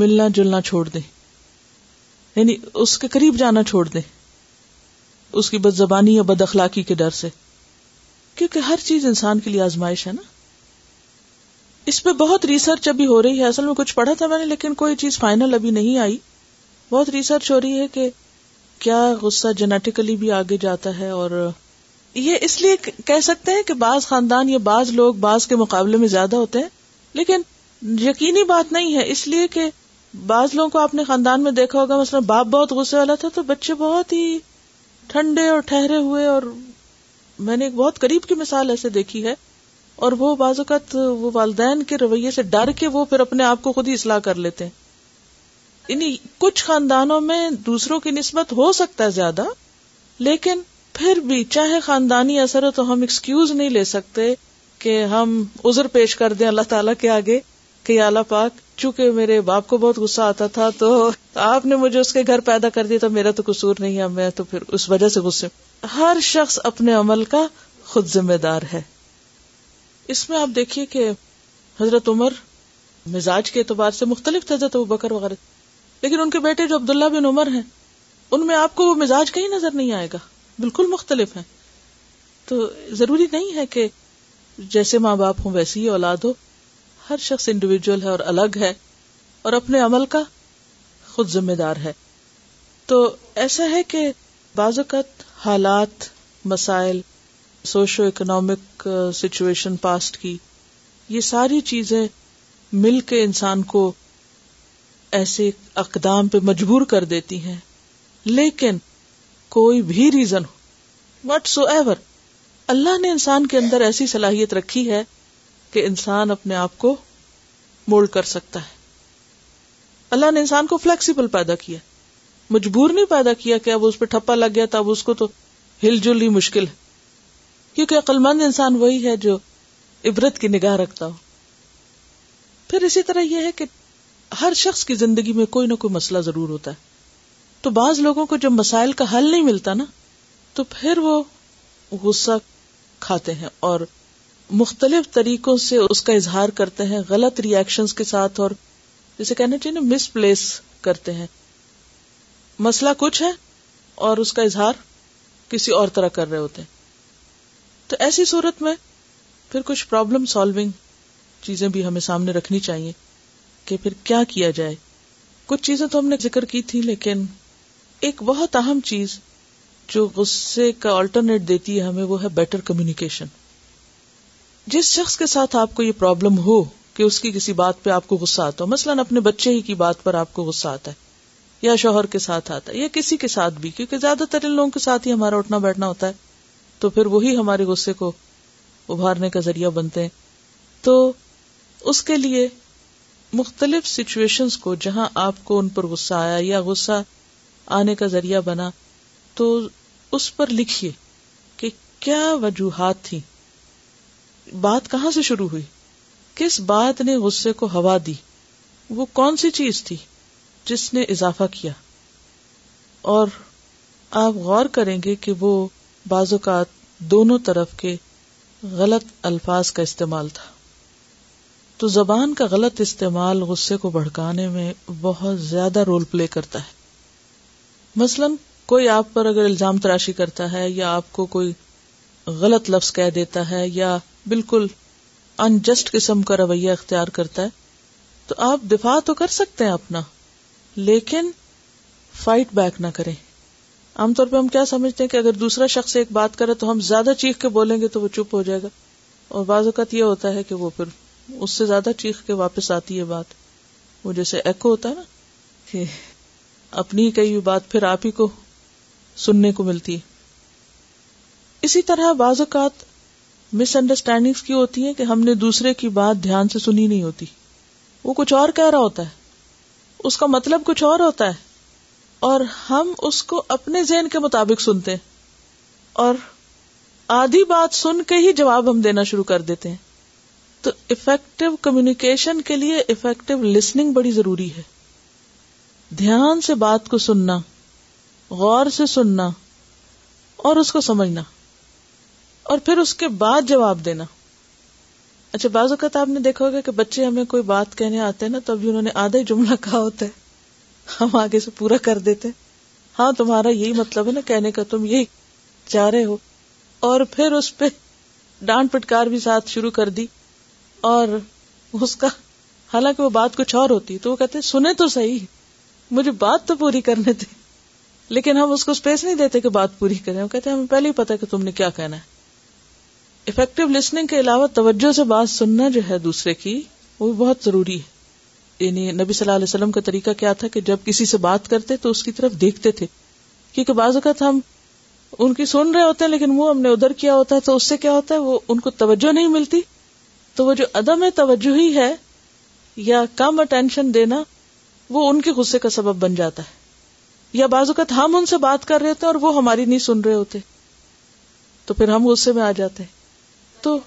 ملنا جلنا چھوڑ دیں یعنی اس کے قریب جانا چھوڑ دیں اس کی بد زبانی یا بد اخلاقی کے ڈر سے کیونکہ ہر چیز انسان کے لیے آزمائش ہے نا اس پہ بہت ریسرچ ابھی ہو رہی ہے اصل میں کچھ پڑھا تھا میں نے لیکن کوئی چیز فائنل ابھی نہیں آئی بہت ریسرچ ہو رہی ہے کہ کیا غصہ جینیٹیکلی بھی آگے جاتا ہے اور یہ اس لیے کہہ سکتے ہیں کہ بعض خاندان یا بعض لوگ بعض کے مقابلے میں زیادہ ہوتے ہیں لیکن یقینی بات نہیں ہے اس لیے کہ بعض لوگوں کو آپ نے خاندان میں دیکھا ہوگا مثلا باپ بہت غصے والا تھا تو بچے بہت ہی ٹھنڈے اور ٹھہرے ہوئے اور میں نے ایک بہت قریب کی مثال ایسے دیکھی ہے اور وہ بعض اوقات وہ والدین کے رویے سے ڈر کے وہ پھر اپنے آپ کو خود ہی اصلاح کر لیتے ہیں یعنی کچھ خاندانوں میں دوسروں کی نسبت ہو سکتا ہے زیادہ لیکن پھر بھی چاہے خاندانی اثر ہو تو ہم ایکسکیوز نہیں لے سکتے کہ ہم عذر پیش کر دیں اللہ تعالیٰ کے آگے کہ آلہ پاک چونکہ میرے باپ کو بہت غصہ آتا تھا تو آپ نے مجھے اس کے گھر پیدا کر دیا تو میرا تو قصور نہیں ہے میں تو پھر اس وجہ سے غصے ہر شخص اپنے عمل کا خود ذمہ دار ہے اس میں آپ دیکھیے کہ حضرت عمر مزاج کے اعتبار سے مختلف تھے حضرت بکر وغیرہ لیکن ان کے بیٹے جو عبداللہ بن عمر ہیں ان میں آپ کو وہ مزاج کہیں نظر نہیں آئے گا بالکل مختلف ہیں تو ضروری نہیں ہے کہ جیسے ماں باپ ہوں ویسی ہی اولاد ہو ہر شخص انڈیویجل ہے اور الگ ہے اور اپنے عمل کا خود ذمہ دار ہے تو ایسا ہے کہ بعض اوقات حالات مسائل سوشو اکنامک سچویشن پاسٹ کی یہ ساری چیزیں مل کے انسان کو ایسے اقدام پہ مجبور کر دیتی ہیں لیکن کوئی بھی ریزن ہو وٹ سو ایور اللہ نے انسان کے اندر ایسی صلاحیت رکھی ہے کہ انسان اپنے آپ کو مولڈ کر سکتا ہے اللہ نے انسان کو فلیکسیبل پیدا کیا مجبور نہیں پیدا کیا کہ اب اس پہ ٹھپا لگ گیا تو اب اس کو تو ہل جل ہی مشکل ہے کیونکہ عقلمند انسان وہی ہے جو عبرت کی نگاہ رکھتا ہو پھر اسی طرح یہ ہے کہ ہر شخص کی زندگی میں کوئی نہ کوئی مسئلہ ضرور ہوتا ہے تو بعض لوگوں کو جب مسائل کا حل نہیں ملتا نا تو پھر وہ غصہ کھاتے ہیں اور مختلف طریقوں سے اس کا اظہار کرتے ہیں غلط ری ایکشنز کے ساتھ اور جسے کہنا چاہیے نا مس پلیس کرتے ہیں مسئلہ کچھ ہے اور اس کا اظہار کسی اور طرح کر رہے ہوتے ہیں تو ایسی صورت میں پھر کچھ پرابلم سالونگ چیزیں بھی ہمیں سامنے رکھنی چاہیے کہ پھر کیا کیا جائے کچھ چیزیں تو ہم نے ذکر کی تھی لیکن ایک بہت اہم چیز جو غصے کا آلٹرنیٹ دیتی ہے ہمیں وہ ہے بیٹر کمیونیکیشن جس شخص کے ساتھ آپ کو یہ پرابلم ہو کہ اس کی کسی بات پہ آپ کو غصہ آتا ہو مثلاً اپنے بچے ہی کی بات پر آپ کو غصہ آتا ہے یا شوہر کے ساتھ آتا ہے یا کسی کے ساتھ بھی کیونکہ زیادہ تر ان لوگوں کے ساتھ ہی ہمارا اٹھنا بیٹھنا ہوتا ہے تو پھر وہی ہمارے غصے کو ابھارنے کا ذریعہ بنتے ہیں تو اس کے لیے مختلف سچویشن کو جہاں آپ کو ان پر غصہ آیا یا غصہ آنے کا ذریعہ بنا تو اس پر لکھیے کہ کیا وجوہات تھی بات کہاں سے شروع ہوئی کس بات نے غصے کو ہوا دی وہ کون سی چیز تھی جس نے اضافہ کیا اور آپ غور کریں گے کہ وہ بعض اوقات دونوں طرف کے غلط الفاظ کا استعمال تھا تو زبان کا غلط استعمال غصے کو بھڑکانے میں بہت زیادہ رول پلے کرتا ہے مثلاً کوئی آپ پر اگر الزام تراشی کرتا ہے یا آپ کو کوئی غلط لفظ کہہ دیتا ہے یا بالکل انجسٹ قسم کا رویہ اختیار کرتا ہے تو آپ دفاع تو کر سکتے ہیں اپنا لیکن فائٹ بیک نہ کریں عام طور پہ ہم کیا سمجھتے ہیں کہ اگر دوسرا شخص ایک بات کرے تو ہم زیادہ چیخ کے بولیں گے تو وہ چپ ہو جائے گا اور بعض اوقات یہ ہوتا ہے کہ وہ پھر اس سے زیادہ چیخ کے واپس آتی ہے بات وہ جیسے ایکو ہوتا ہے نا کہ اپنی کئی بات پھر آپ ہی کو سننے کو ملتی ہے اسی طرح بعض اوقات مس انڈرسٹینڈنگ کی ہوتی ہیں کہ ہم نے دوسرے کی بات دھیان سے سنی نہیں ہوتی وہ کچھ اور کہہ رہا ہوتا ہے اس کا مطلب کچھ اور ہوتا ہے اور ہم اس کو اپنے ذہن کے مطابق سنتے اور آدھی بات سن کے ہی جواب ہم دینا شروع کر دیتے ہیں تو افیکٹو کمیونیکیشن کے لیے افیکٹو لسننگ بڑی ضروری ہے دھیان سے بات کو سننا غور سے سننا اور اس کو سمجھنا اور پھر اس کے بعد جواب دینا اچھا بعض اوقات آپ نے دیکھا ہوگا کہ بچے ہمیں کوئی بات کہنے آتے ہیں نا تو ابھی انہوں نے آدھا ہی جملہ کہا ہوتا ہے ہم آگے سے پورا کر دیتے ہاں تمہارا یہی مطلب ہے نا کہنے کا تم یہی چاہ رہے ہو اور پھر اس پہ ڈانٹ پٹکار بھی ساتھ شروع کر دی اور اس کا حالانکہ وہ بات کچھ اور ہوتی تو وہ کہتے سنے تو صحیح مجھے بات تو پوری کرنے تھی لیکن ہم اس کو اسپیس نہیں دیتے کہ بات پوری کرے کہتے ہمیں پہلے ہی پتا کہ تم نے کیا کہنا ہے افیکٹو لسننگ کے علاوہ توجہ سے بات سننا جو ہے دوسرے کی وہ بہت ضروری ہے یعنی نبی صلی اللہ علیہ وسلم کا طریقہ کیا تھا کہ جب کسی سے بات کرتے تو اس کی طرف دیکھتے تھے کیونکہ بعض اوقات ہم ان کی سن رہے ہوتے ہیں لیکن وہ ہم نے ادھر کیا ہوتا ہے تو اس سے کیا ہوتا ہے وہ ان کو توجہ نہیں ملتی تو وہ جو عدم توجہ ہی ہے یا کم اٹینشن دینا وہ ان کے غصے کا سبب بن جاتا ہے یا بعض اوقات ہم ان سے بات کر رہے ہوتے ہیں اور وہ ہماری نہیں سن رہے ہوتے تو پھر ہم غصے میں آ جاتے ہیں تو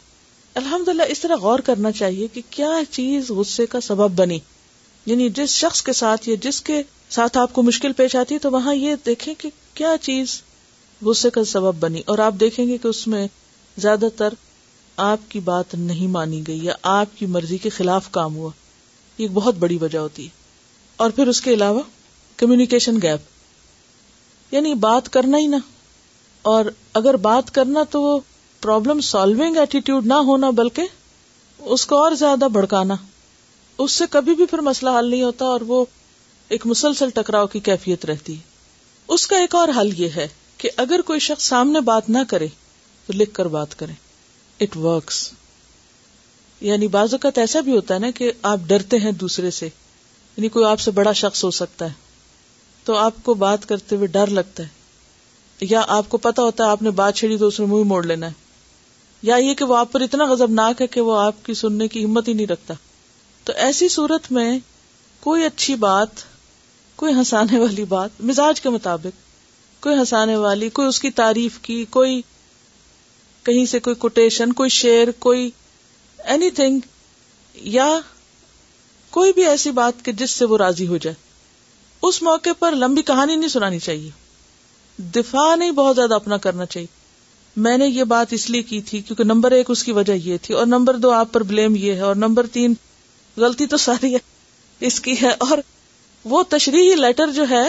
الحمد اس طرح غور کرنا چاہیے کہ کیا چیز غصے کا سبب بنی یعنی جس شخص کے ساتھ یا جس کے ساتھ آپ کو مشکل پیش آتی ہے تو وہاں یہ دیکھیں کہ کیا چیز غصے کا سبب بنی اور آپ دیکھیں گے کہ اس میں زیادہ تر آپ کی بات نہیں مانی گئی یا آپ کی مرضی کے خلاف کام ہوا یہ بہت بڑی وجہ ہوتی ہے اور پھر اس کے علاوہ کمیونیکیشن گیپ یعنی بات کرنا ہی نہ اور اگر بات کرنا تو وہ پرابلم سالوگ ایٹیٹیوڈ نہ ہونا بلکہ اس کو اور زیادہ بھڑکانا اس سے کبھی بھی پھر مسئلہ حل نہیں ہوتا اور وہ ایک مسلسل ٹکراؤ کی کیفیت رہتی ہے اس کا ایک اور حل یہ ہے کہ اگر کوئی شخص سامنے بات نہ کرے تو لکھ کر بات کریں اٹ ورکس یعنی بعض اوقات ایسا بھی ہوتا ہے نا کہ آپ ڈرتے ہیں دوسرے سے یعنی کوئی آپ سے بڑا شخص ہو سکتا ہے تو آپ کو بات کرتے ہوئے ڈر لگتا ہے یا آپ کو پتا ہوتا ہے آپ نے بات چھیڑی تو اس نے منہ موڑ لینا ہے یا یہ کہ وہ آپ پر اتنا غزبناک ہے کہ وہ آپ کی سننے کی ہمت ہی نہیں رکھتا تو ایسی صورت میں کوئی اچھی بات کوئی ہنسانے والی بات مزاج کے مطابق کوئی ہنسانے والی کوئی اس کی تعریف کی کوئی کہیں سے کوئی کوٹیشن کوئی شیئر کوئی اینی تھنگ یا کوئی بھی ایسی بات کہ جس سے وہ راضی ہو جائے اس موقع پر لمبی کہانی نہیں سنانی چاہیے دفاع نہیں بہت زیادہ اپنا کرنا چاہیے میں نے یہ بات اس لیے کی تھی کیونکہ نمبر ایک اس کی وجہ یہ تھی اور نمبر دو آپ پر بلیم یہ ہے اور نمبر تین غلطی تو ساری ہے اس کی ہے اور وہ تشریحی لیٹر جو ہے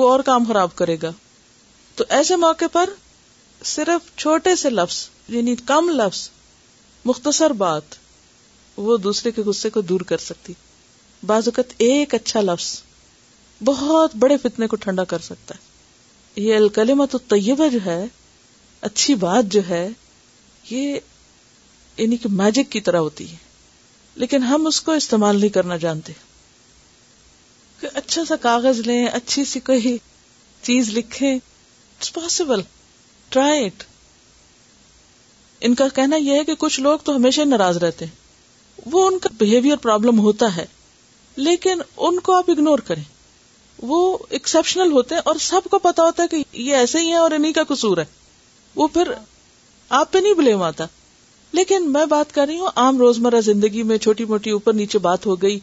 وہ اور کام خراب کرے گا تو ایسے موقع پر صرف چھوٹے سے لفظ یعنی کم لفظ مختصر بات وہ دوسرے کے غصے کو دور کر سکتی بعض اوقات ایک اچھا لفظ بہت بڑے فتنے کو ٹھنڈا کر سکتا ہے یہ الکلیما تو طیبہ جو ہے اچھی بات جو ہے یہ یعنی کہ میجک کی طرح ہوتی ہے لیکن ہم اس کو استعمال نہیں کرنا جانتے کہ اچھا سا کاغذ لیں اچھی سی کوئی چیز لکھیں اٹس پاسبل ٹرائی اٹ ان کا کہنا یہ ہے کہ کچھ لوگ تو ہمیشہ ناراض رہتے ہیں وہ ان کا بہیویئر پرابلم ہوتا ہے لیکن ان کو آپ اگنور کریں وہ ایکسپشنل ہوتے ہیں اور سب کو پتا ہوتا ہے کہ یہ ایسے ہی ہے اور انہیں کا قصور ہے وہ پھر آپ پہ نہیں بلیم آتا لیکن میں بات کر رہی ہوں عام روزمرہ زندگی میں چھوٹی موٹی اوپر نیچے بات ہو گئی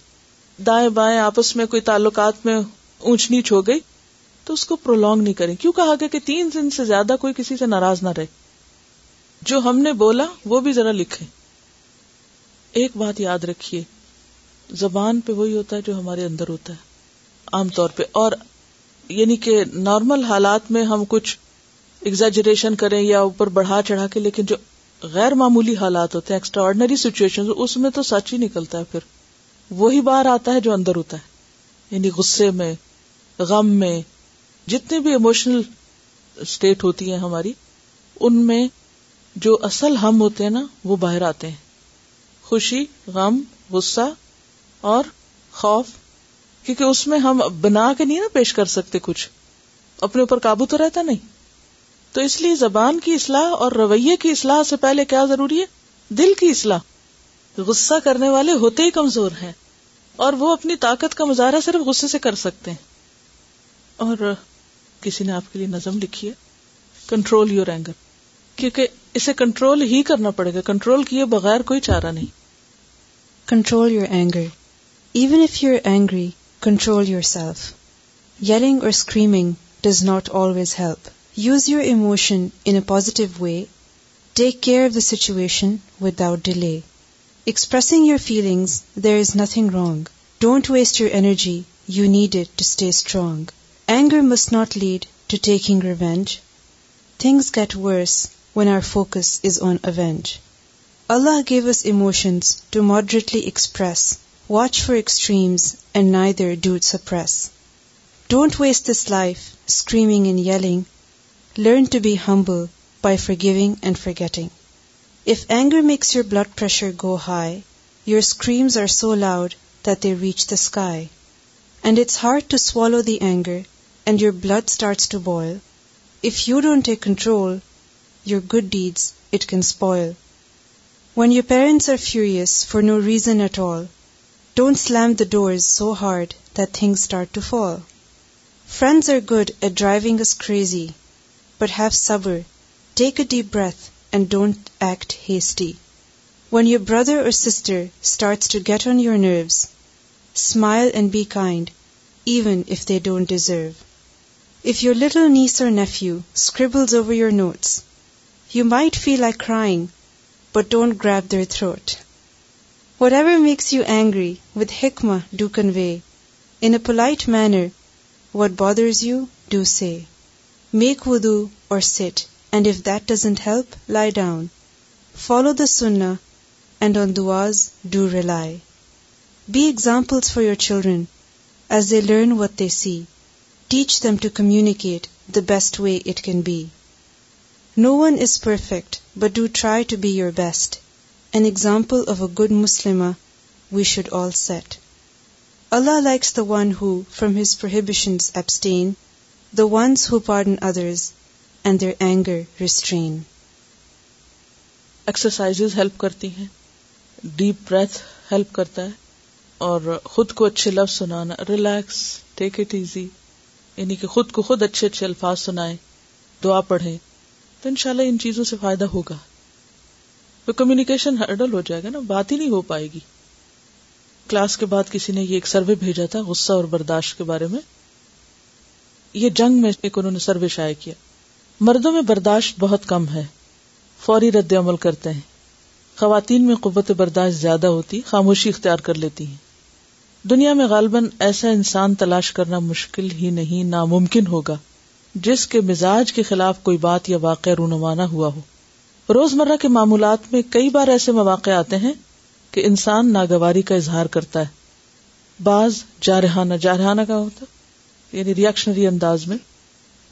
دائیں بائیں آپس میں کوئی تعلقات میں اونچ نیچ ہو گئی تو اس کو پرولونگ نہیں کریں کیوں کہا گیا کہ تین دن سے زیادہ کوئی کسی سے ناراض نہ رہے جو ہم نے بولا وہ بھی ذرا لکھیں ایک بات یاد رکھیے زبان پہ وہی ہوتا ہے جو ہمارے اندر ہوتا ہے عام طور پہ اور یعنی کہ نارمل حالات میں ہم کچھ ایگزیجریشن کریں یا اوپر بڑھا چڑھا کے لیکن جو غیر معمولی حالات ہوتے ہیں ایکسٹرڈنری سچویشن اس میں تو سچ ہی نکلتا ہے پھر وہی بار آتا ہے جو اندر ہوتا ہے یعنی غصے میں غم میں جتنی بھی اموشنل اسٹیٹ ہوتی ہے ہماری ان میں جو اصل ہم ہوتے ہیں نا وہ باہر آتے ہیں خوشی غم غصہ اور خوف کیونکہ اس میں ہم بنا کے نہیں نا پیش کر سکتے کچھ اپنے اوپر قابو تو رہتا نہیں تو اس لیے زبان کی اصلاح اور رویے کی اصلاح سے پہلے کیا ضروری ہے دل کی اصلاح غصہ کرنے والے ہوتے ہی کمزور ہیں اور وہ اپنی طاقت کا مظاہرہ صرف غصے سے کر سکتے ہیں اور کسی نے آپ کے لیے نظم لکھی ہے کنٹرول یور اینگر کیونکہ اسے کنٹرول ہی کرنا پڑے گا کنٹرول کیے بغیر کوئی چارہ نہیں control your anger even if you angry control yourself yelling اور screaming does not always help Use your emotion in a positive way. Take care of the situation without delay. Expressing your feelings, there is nothing wrong. Don't waste your energy. You need it to stay strong. Anger must not lead to taking revenge. Things get worse when our focus is on avenge. Allah gave us emotions to moderately express. Watch for extremes and neither do suppress. Don't waste this life screaming and yelling. Learn to be humble by forgiving and forgetting. If anger makes your blood pressure go high, your screams are so loud that they reach the sky, and it's hard to swallow the anger, and your blood starts to boil. If you don't take control, your good deeds, it can spoil. When your parents are furious for no reason at all, don't slam the doors so hard that things start to fall. Friends are good at driving us crazy but have sabr. Take a deep breath and don't act hasty. When your brother or sister starts to get on your nerves, smile and be kind, even if they don't deserve. If your little niece or nephew scribbles over your notes, you might feel like crying, but don't grab their throat. Whatever makes you angry, with hikmah do convey. In a polite manner, what bothers you, do say. Make wudu or sit, and if that doesn't help, lie down. Follow the sunnah, and on du'as do rely. Be examples for your children as they learn what they see. Teach them to communicate the best way it can be. No one is perfect, but do try to be your best. An example of a good Muslimah we should all set. Allah likes the one who, from His prohibitions, abstain خود کو خود اچھے اچھے الفاظ سنائیں دعا پڑھیں تو انشاءاللہ ان چیزوں سے فائدہ ہوگا کمیونیکیشن ہرڈل ہو جائے گا نا بات ہی نہیں ہو پائے گی کلاس کے بعد کسی نے یہ ایک سروے بھیجا تھا غصہ اور برداشت کے بارے میں یہ جنگ میں ایک انہوں نے سروے شائع کیا مردوں میں برداشت بہت کم ہے فوری رد عمل کرتے ہیں خواتین میں قوت برداشت زیادہ ہوتی خاموشی اختیار کر لیتی ہیں دنیا میں غالباً ایسا انسان تلاش کرنا مشکل ہی نہیں ناممکن ہوگا جس کے مزاج کے خلاف کوئی بات یا واقعہ رونمانہ ہوا ہو روز مرہ کے معمولات میں کئی بار ایسے مواقع آتے ہیں کہ انسان ناگواری کا اظہار کرتا ہے بعض جارحانہ جارحانہ کا ہوتا یعنی ریئیکشنری انداز میں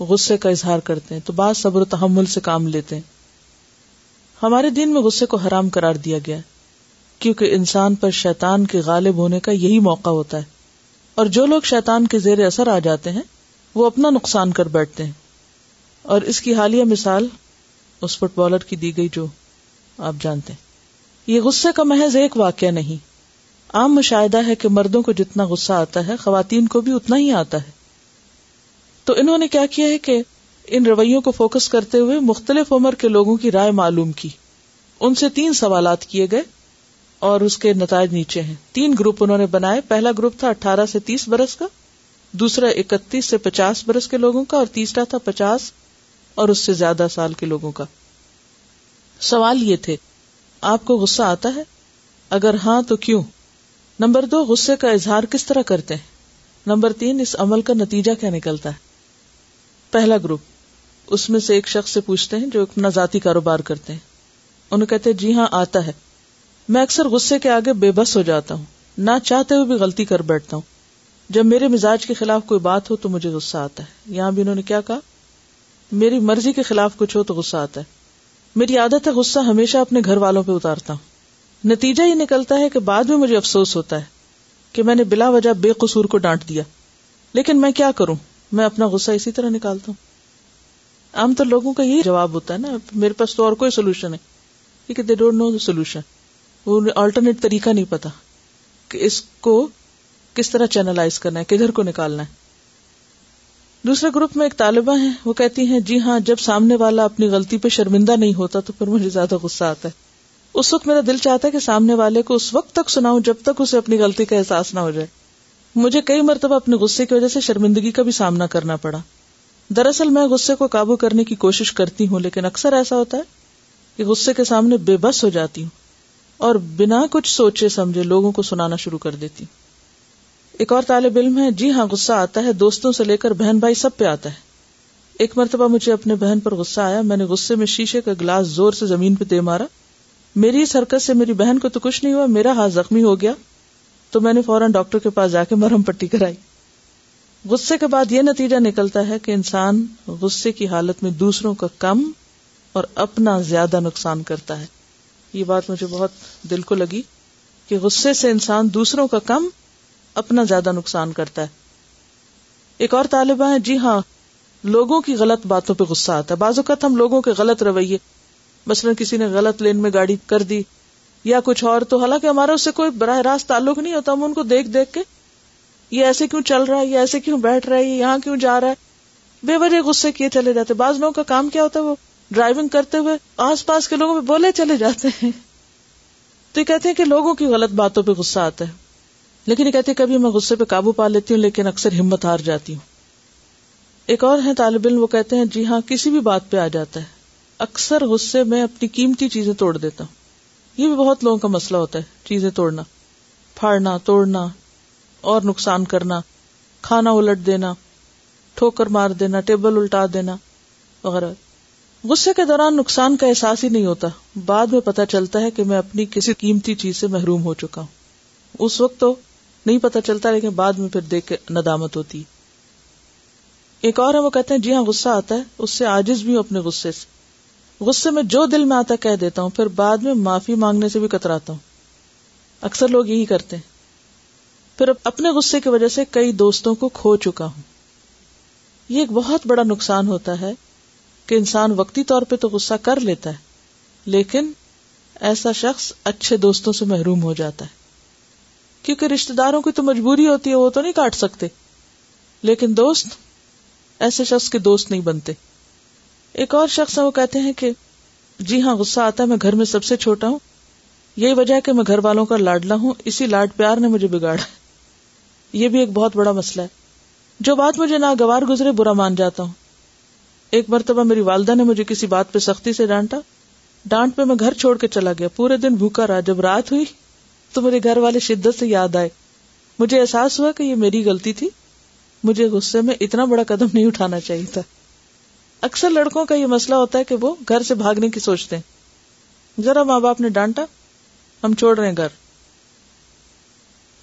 غصے کا اظہار کرتے ہیں تو بعض صبر و تحمل سے کام لیتے ہیں ہمارے دین میں غصے کو حرام قرار دیا گیا ہے کیونکہ انسان پر شیطان کے غالب ہونے کا یہی موقع ہوتا ہے اور جو لوگ شیطان کے زیر اثر آ جاتے ہیں وہ اپنا نقصان کر بیٹھتے ہیں اور اس کی حالیہ مثال اس فٹ بالر کی دی گئی جو آپ جانتے ہیں یہ غصے کا محض ایک واقعہ نہیں عام مشاہدہ ہے کہ مردوں کو جتنا غصہ آتا ہے خواتین کو بھی اتنا ہی آتا ہے تو انہوں نے کیا کیا ہے کہ ان رویوں کو فوکس کرتے ہوئے مختلف عمر کے لوگوں کی رائے معلوم کی ان سے تین سوالات کیے گئے اور اس کے نتائج نیچے ہیں تین گروپ انہوں نے بنائے پہلا گروپ تھا اٹھارہ سے تیس برس کا دوسرا اکتیس سے پچاس برس کے لوگوں کا اور تیسرا تھا پچاس اور اس سے زیادہ سال کے لوگوں کا سوال یہ تھے آپ کو غصہ آتا ہے اگر ہاں تو کیوں نمبر دو غصے کا اظہار کس طرح کرتے ہیں نمبر تین اس عمل کا نتیجہ کیا نکلتا ہے پہلا گروپ اس میں سے ایک شخص سے پوچھتے ہیں جو اپنا ذاتی کاروبار کرتے ہیں انہیں کہتے جی ہاں آتا ہے میں اکثر غصے کے آگے بے بس ہو جاتا ہوں نہ چاہتے ہوئے بھی غلطی کر بیٹھتا ہوں جب میرے مزاج کے خلاف کوئی بات ہو تو مجھے غصہ آتا ہے یہاں بھی انہوں نے کیا کہا میری مرضی کے خلاف کچھ ہو تو غصہ آتا ہے میری عادت ہے غصہ ہمیشہ اپنے گھر والوں پہ اتارتا ہوں نتیجہ یہ نکلتا ہے کہ بعد میں مجھے افسوس ہوتا ہے کہ میں نے بلا وجہ بے قصور کو ڈانٹ دیا لیکن میں کیا کروں میں اپنا غصہ اسی طرح نکالتا ہوں عام طور لوگوں کا یہ جواب ہوتا ہے نا میرے پاس تو اور کوئی سولوشن ہے دے ڈونٹ نو سولوشن وہ آلٹرنیٹ طریقہ نہیں پتا کہ اس کو کس طرح چینلائز کرنا ہے کدھر کو نکالنا ہے دوسرے گروپ میں ایک طالبہ ہیں وہ کہتی ہیں جی ہاں جب سامنے والا اپنی غلطی پہ شرمندہ نہیں ہوتا تو پھر مجھے زیادہ غصہ آتا ہے اس وقت میرا دل چاہتا ہے کہ سامنے والے کو اس وقت تک سناؤں جب تک اسے اپنی غلطی کا احساس نہ ہو جائے مجھے کئی مرتبہ اپنے غصے کی وجہ سے شرمندگی کا بھی سامنا کرنا پڑا دراصل میں غصے کو قابو کرنے کی کوشش کرتی ہوں لیکن اکثر ایسا ہوتا ہے کہ غصے کے سامنے بے بس ہو جاتی ہوں اور بنا کچھ سوچے سمجھے لوگوں کو سنانا شروع کر دیتی ہوں ایک اور طالب علم ہے جی ہاں غصہ آتا ہے دوستوں سے لے کر بہن بھائی سب پہ آتا ہے ایک مرتبہ مجھے اپنے بہن پر غصہ آیا میں نے غصے میں شیشے کا گلاس زور سے زمین پہ دے مارا میری اس حرکت سے میری بہن کو تو کچھ نہیں ہوا میرا ہاتھ زخمی ہو گیا تو میں نے فوراً ڈاکٹر کے پاس جا کے مرم پٹی کرائی غصے کے بعد یہ نتیجہ نکلتا ہے کہ انسان غصے کی حالت میں دوسروں کا کم اور اپنا زیادہ نقصان کرتا ہے یہ بات مجھے بہت دل کو لگی کہ غصے سے انسان دوسروں کا کم اپنا زیادہ نقصان کرتا ہے ایک اور طالبہ ہے جی ہاں لوگوں کی غلط باتوں پہ غصہ آتا ہے بعض اوقات ہم لوگوں کے غلط رویے مثلاً کسی نے غلط لین میں گاڑی کر دی یا کچھ اور تو حالانکہ ہمارا اس سے کوئی براہ راست تعلق نہیں ہوتا ہم ان کو دیکھ دیکھ کے یہ ایسے کیوں چل رہا ہے یہ ایسے کیوں بیٹھ رہا ہے یہاں کیوں جا رہا ہے بے وجہ غصے کیے چلے جاتے بعض لوگوں کا کام کیا ہوتا ہے وہ ڈرائیونگ کرتے ہوئے آس پاس کے لوگوں پہ بولے چلے جاتے ہیں تو یہ کہتے ہیں کہ لوگوں کی غلط باتوں پہ غصہ آتا ہے لیکن یہ کہتے ہیں کبھی میں غصے پہ قابو پا لیتی ہوں لیکن اکثر ہمت ہار جاتی ہوں ایک اور ہے طالب علم وہ کہتے ہیں جی ہاں کسی بھی بات پہ آ جاتا ہے اکثر غصے میں اپنی قیمتی چیزیں توڑ دیتا ہوں یہ بھی بہت لوگوں کا مسئلہ ہوتا ہے چیزیں توڑنا پھاڑنا توڑنا اور نقصان کرنا کھانا الٹ دینا ٹھوکر مار دینا ٹیبل الٹا دینا وغیرہ غصے کے دوران نقصان کا احساس ہی نہیں ہوتا بعد میں پتہ چلتا ہے کہ میں اپنی کسی قیمتی چیز سے محروم ہو چکا ہوں اس وقت تو نہیں پتا چلتا لیکن بعد میں پھر دیکھ کے ندامت ہوتی ایک اور ہے وہ کہتے ہیں جی ہاں غصہ آتا ہے اس سے آجز بھی ہوں اپنے غصے سے غصے میں جو دل میں آتا کہہ دیتا ہوں پھر بعد میں معافی مانگنے سے بھی کتراتا ہوں اکثر لوگ یہی کرتے ہیں پھر اپنے غصے کی وجہ سے کئی دوستوں کو کھو چکا ہوں یہ ایک بہت بڑا نقصان ہوتا ہے کہ انسان وقتی طور پہ تو غصہ کر لیتا ہے لیکن ایسا شخص اچھے دوستوں سے محروم ہو جاتا ہے کیونکہ رشتے داروں کی تو مجبوری ہوتی ہے وہ تو نہیں کاٹ سکتے لیکن دوست ایسے شخص کے دوست نہیں بنتے ایک اور شخص ہے وہ کہتے ہیں کہ جی ہاں غصہ آتا ہے میں گھر میں سب سے چھوٹا ہوں یہی وجہ ہے کہ میں گھر والوں کا لاڈلا ہوں اسی لاڈ پیار نے مجھے بگاڑا یہ بھی ایک بہت بڑا مسئلہ ہے جو بات مجھے ناگوار گزرے برا مان جاتا ہوں ایک مرتبہ میری والدہ نے مجھے کسی بات پہ سختی سے ڈانٹا ڈانٹ پہ میں گھر چھوڑ کے چلا گیا پورے دن بھوکا رہا جب رات ہوئی تو میرے گھر والے شدت سے یاد آئے مجھے احساس ہوا کہ یہ میری غلطی تھی مجھے غصے میں اتنا بڑا قدم نہیں اٹھانا چاہیے تھا اکثر لڑکوں کا یہ مسئلہ ہوتا ہے کہ وہ گھر سے بھاگنے کی سوچتے ہیں ذرا ماں باپ نے ڈانٹا ہم چھوڑ رہے ہیں گھر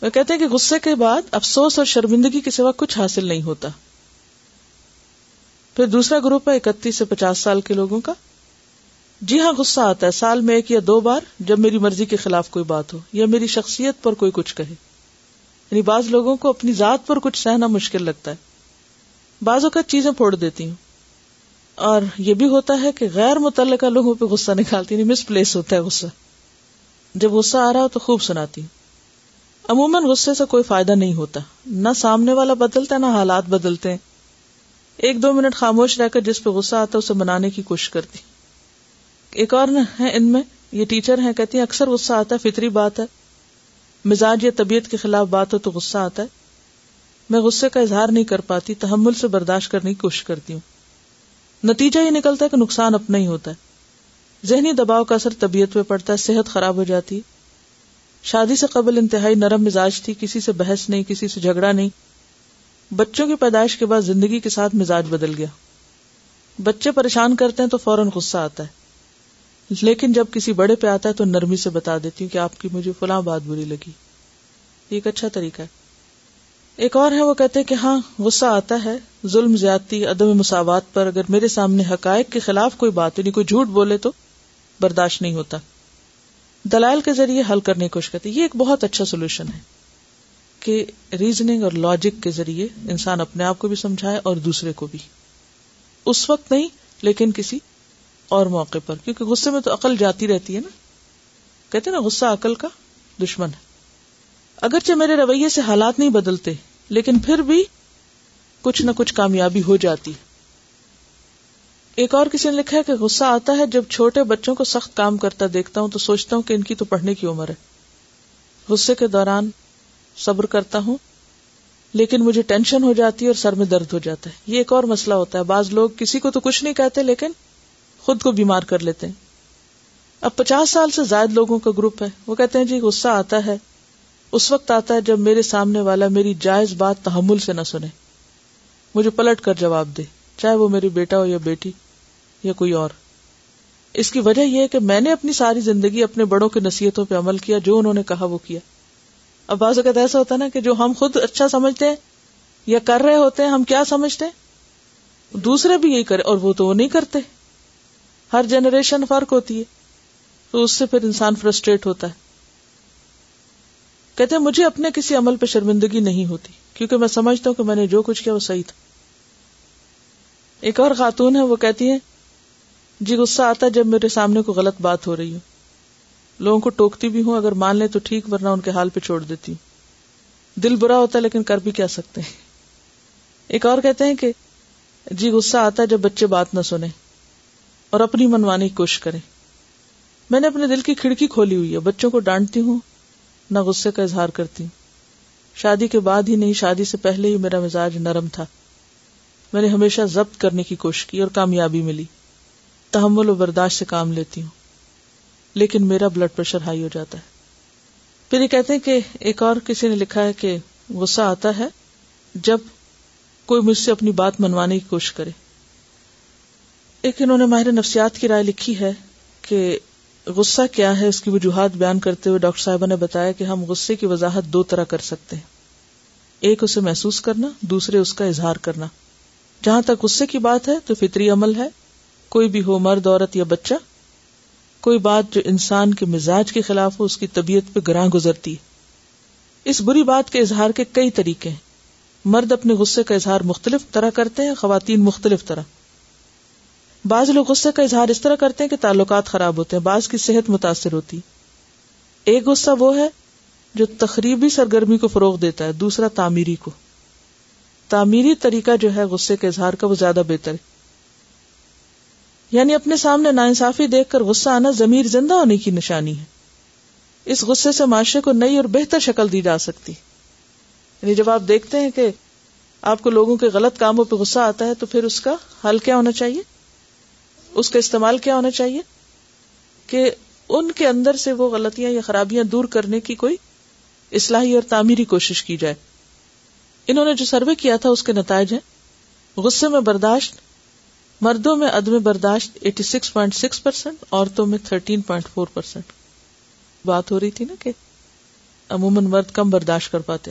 وہ کہتے ہیں کہ غصے کے بعد افسوس اور شرمندگی کے سوا کچھ حاصل نہیں ہوتا پھر دوسرا گروپ ہے اکتیس سے پچاس سال کے لوگوں کا جی ہاں غصہ آتا ہے سال میں ایک یا دو بار جب میری مرضی کے خلاف کوئی بات ہو یا میری شخصیت پر کوئی کچھ کہے یعنی بعض لوگوں کو اپنی ذات پر کچھ سہنا مشکل لگتا ہے بعض اوقات چیزیں پھوڑ دیتی ہوں اور یہ بھی ہوتا ہے کہ غیر متعلقہ لوگوں پہ غصہ نکالتی نہیں مس پلیس ہوتا ہے غصہ جب غصہ آ رہا ہو تو خوب سناتی ہوں عموماً غصے سے کوئی فائدہ نہیں ہوتا نہ سامنے والا بدلتا ہے نہ حالات بدلتے ہیں ایک دو منٹ خاموش رہ کر جس پہ غصہ آتا ہے اسے منانے کی کوشش کرتی ایک اور ہے ان میں یہ ٹیچر ہیں کہتی ہیں اکثر غصہ آتا ہے فطری بات ہے مزاج یا طبیعت کے خلاف بات ہو تو غصہ آتا ہے میں غصے کا اظہار نہیں کر پاتی تحمل سے برداشت کرنے کی کوشش کرتی ہوں نتیجہ یہ نکلتا ہے کہ نقصان اپنا ہی ہوتا ہے ذہنی دباؤ کا اثر طبیعت پہ پڑتا ہے صحت خراب ہو جاتی شادی سے قبل انتہائی نرم مزاج تھی کسی سے بحث نہیں کسی سے جھگڑا نہیں بچوں کی پیدائش کے بعد زندگی کے ساتھ مزاج بدل گیا بچے پریشان کرتے ہیں تو فوراً غصہ آتا ہے لیکن جب کسی بڑے پہ آتا ہے تو نرمی سے بتا دیتی ہوں کہ آپ کی مجھے فلاں بات بری لگی ایک اچھا طریقہ ہے ایک اور ہے وہ کہتے کہ ہاں غصہ آتا ہے ظلم زیادتی عدم مساوات پر اگر میرے سامنے حقائق کے خلاف کوئی بات نہیں یعنی کوئی جھوٹ بولے تو برداشت نہیں ہوتا دلائل کے ذریعے حل کرنے کی کوشش کرتے یہ ایک بہت اچھا سولوشن ہے کہ ریزننگ اور لاجک کے ذریعے انسان اپنے آپ کو بھی سمجھائے اور دوسرے کو بھی اس وقت نہیں لیکن کسی اور موقع پر کیونکہ غصے میں تو عقل جاتی رہتی ہے نا کہتے نا غصہ عقل کا دشمن ہے اگرچہ میرے رویے سے حالات نہیں بدلتے لیکن پھر بھی کچھ نہ کچھ کامیابی ہو جاتی ایک اور کسی نے لکھا ہے کہ غصہ آتا ہے جب چھوٹے بچوں کو سخت کام کرتا دیکھتا ہوں تو سوچتا ہوں کہ ان کی تو پڑھنے کی عمر ہے غصے کے دوران صبر کرتا ہوں لیکن مجھے ٹینشن ہو جاتی ہے اور سر میں درد ہو جاتا ہے یہ ایک اور مسئلہ ہوتا ہے بعض لوگ کسی کو تو کچھ نہیں کہتے لیکن خود کو بیمار کر لیتے ہیں اب پچاس سال سے زائد لوگوں کا گروپ ہے وہ کہتے ہیں جی غصہ آتا ہے اس وقت آتا ہے جب میرے سامنے والا میری جائز بات تحمل سے نہ سنے مجھے پلٹ کر جواب دے چاہے وہ میری بیٹا ہو یا بیٹی یا کوئی اور اس کی وجہ یہ ہے کہ میں نے اپنی ساری زندگی اپنے بڑوں کی نصیحتوں پہ عمل کیا جو انہوں نے کہا وہ کیا اب بعض اوقات ایسا ہوتا نا کہ جو ہم خود اچھا سمجھتے ہیں یا کر رہے ہوتے ہیں ہم کیا سمجھتے ہیں دوسرے بھی یہی کرے اور وہ تو وہ نہیں کرتے ہر جنریشن فرق ہوتی ہے تو اس سے پھر انسان فرسٹریٹ ہوتا ہے کہتے ہیں مجھے اپنے کسی عمل پہ شرمندگی نہیں ہوتی کیونکہ میں سمجھتا ہوں کہ میں نے جو کچھ کیا وہ صحیح تھا ایک اور خاتون ہے وہ کہتی ہے جی غصہ آتا ہے جب میرے سامنے کو غلط بات ہو رہی ہو لوگوں کو ٹوکتی بھی ہوں اگر مان لیں تو ٹھیک ورنہ ان کے حال پہ چھوڑ دیتی ہوں دل برا ہوتا ہے لیکن کر بھی کیا سکتے ہیں ایک اور کہتے ہیں کہ جی غصہ آتا ہے جب بچے بات نہ سنیں اور اپنی منوانے کی کوشش کریں میں نے اپنے دل کی کھڑکی کھولی ہوئی ہے بچوں کو ڈانٹتی ہوں نہ غصے کا اظہار کرتی ہوں شادی کے بعد ہی نہیں شادی سے پہلے ہی میرا مزاج نرم تھا میں نے ہمیشہ ضبط کرنے کی کوشش کی اور کامیابی ملی تحمل و برداشت سے کام لیتی ہوں لیکن میرا بلڈ پریشر ہائی ہو جاتا ہے پھر یہ کہتے ہیں کہ ایک اور کسی نے لکھا ہے کہ غصہ آتا ہے جب کوئی مجھ سے اپنی بات منوانے کی کوشش کرے ایک انہوں نے ماہر نفسیات کی رائے لکھی ہے کہ غصہ کیا ہے اس کی وجوہات بیان کرتے ہوئے ڈاکٹر صاحبہ نے بتایا کہ ہم غصے کی وضاحت دو طرح کر سکتے ہیں ایک اسے محسوس کرنا دوسرے اس کا اظہار کرنا جہاں تک غصے کی بات ہے تو فطری عمل ہے کوئی بھی ہو مرد عورت یا بچہ کوئی بات جو انسان کے مزاج کے خلاف ہو اس کی طبیعت پہ گراں گزرتی ہے اس بری بات کے اظہار کے کئی طریقے ہیں مرد اپنے غصے کا اظہار مختلف طرح کرتے ہیں خواتین مختلف طرح بعض لوگ غصے کا اظہار اس طرح کرتے ہیں کہ تعلقات خراب ہوتے ہیں بعض کی صحت متاثر ہوتی ایک غصہ وہ ہے جو تقریبی سرگرمی کو فروغ دیتا ہے دوسرا تعمیری کو تعمیری طریقہ جو ہے غصے کے اظہار کا وہ زیادہ بہتر ہے یعنی اپنے سامنے نا انصافی دیکھ کر غصہ آنا ضمیر زندہ ہونے کی نشانی ہے اس غصے سے معاشرے کو نئی اور بہتر شکل دی جا سکتی یعنی جب آپ دیکھتے ہیں کہ آپ کو لوگوں کے غلط کاموں پہ غصہ آتا ہے تو پھر اس کا حل کیا ہونا چاہیے اس کا استعمال کیا ہونا چاہیے کہ ان کے اندر سے وہ غلطیاں یا خرابیاں دور کرنے کی کوئی اصلاحی اور تعمیری کوشش کی جائے انہوں نے جو سروے کیا تھا اس کے نتائج ہیں غصے میں برداشت مردوں میں عدم برداشت 86.6 پرسینٹ عورتوں میں 13.4 پرسینٹ بات ہو رہی تھی نا کہ عموماً مرد کم برداشت کر پاتے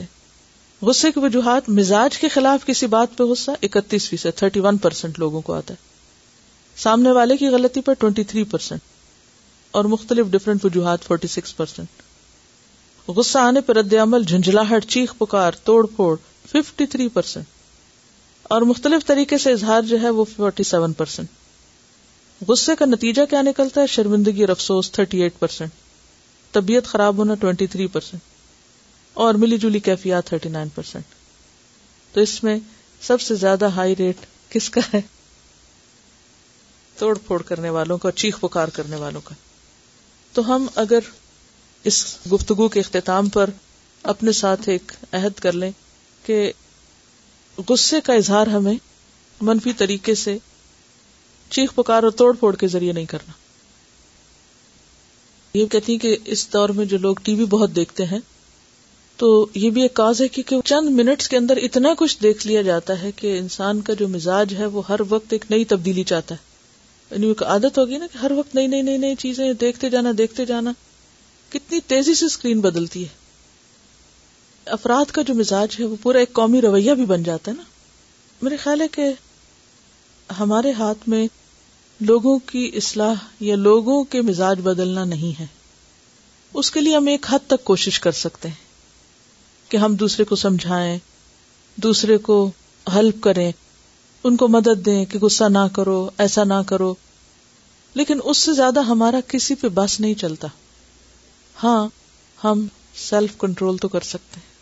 غصے کی وجوہات مزاج کے خلاف کسی بات پہ غصہ اکتیس فیصد تھرٹی ون پرسینٹ لوگوں کو آتا ہے سامنے والے کی غلطی پر ٹوینٹی تھری پرسینٹ اور مختلف ڈفرینٹ وجوہات فورٹی سکس پرسینٹ غصہ آنے پر رد عمل جھنجھلاہٹ چیخ پکار توڑ پھوڑ ففٹی تھری پرسینٹ اور مختلف طریقے سے اظہار جو ہے وہ فورٹی سیون پرسینٹ غصے کا نتیجہ کیا نکلتا ہے شرمندگی اور افسوس تھرٹی ایٹ پرسینٹ طبیعت خراب ہونا ٹوینٹی تھری پرسینٹ اور ملی جلی کیفیات تھرٹی نائن پرسینٹ تو اس میں سب سے زیادہ ہائی ریٹ کس کا ہے توڑ پھوڑ کرنے والوں کا چیخ پکار کرنے والوں کا تو ہم اگر اس گفتگو کے اختتام پر اپنے ساتھ ایک عہد کر لیں کہ غصے کا اظہار ہمیں منفی طریقے سے چیخ پکار اور توڑ پھوڑ کے ذریعے نہیں کرنا یہ کہتی ہیں کہ اس دور میں جو لوگ ٹی وی بہت دیکھتے ہیں تو یہ بھی ایک کاز ہے کیونکہ چند منٹس کے اندر اتنا کچھ دیکھ لیا جاتا ہے کہ انسان کا جو مزاج ہے وہ ہر وقت ایک نئی تبدیلی چاہتا ہے یعنی عادت ہوگی نا کہ ہر وقت نئی نئی نئی نئی چیزیں دیکھتے جانا دیکھتے جانا کتنی تیزی سے اسکرین بدلتی ہے افراد کا جو مزاج ہے وہ پورا ایک قومی رویہ بھی بن جاتا ہے نا میرے خیال ہے کہ ہمارے ہاتھ میں لوگوں کی اصلاح یا لوگوں کے مزاج بدلنا نہیں ہے اس کے لیے ہم ایک حد تک کوشش کر سکتے ہیں کہ ہم دوسرے کو سمجھائیں دوسرے کو ہیلپ کریں ان کو مدد دیں کہ غصہ نہ کرو ایسا نہ کرو لیکن اس سے زیادہ ہمارا کسی پہ بس نہیں چلتا ہاں ہم سیلف کنٹرول تو کر سکتے ہیں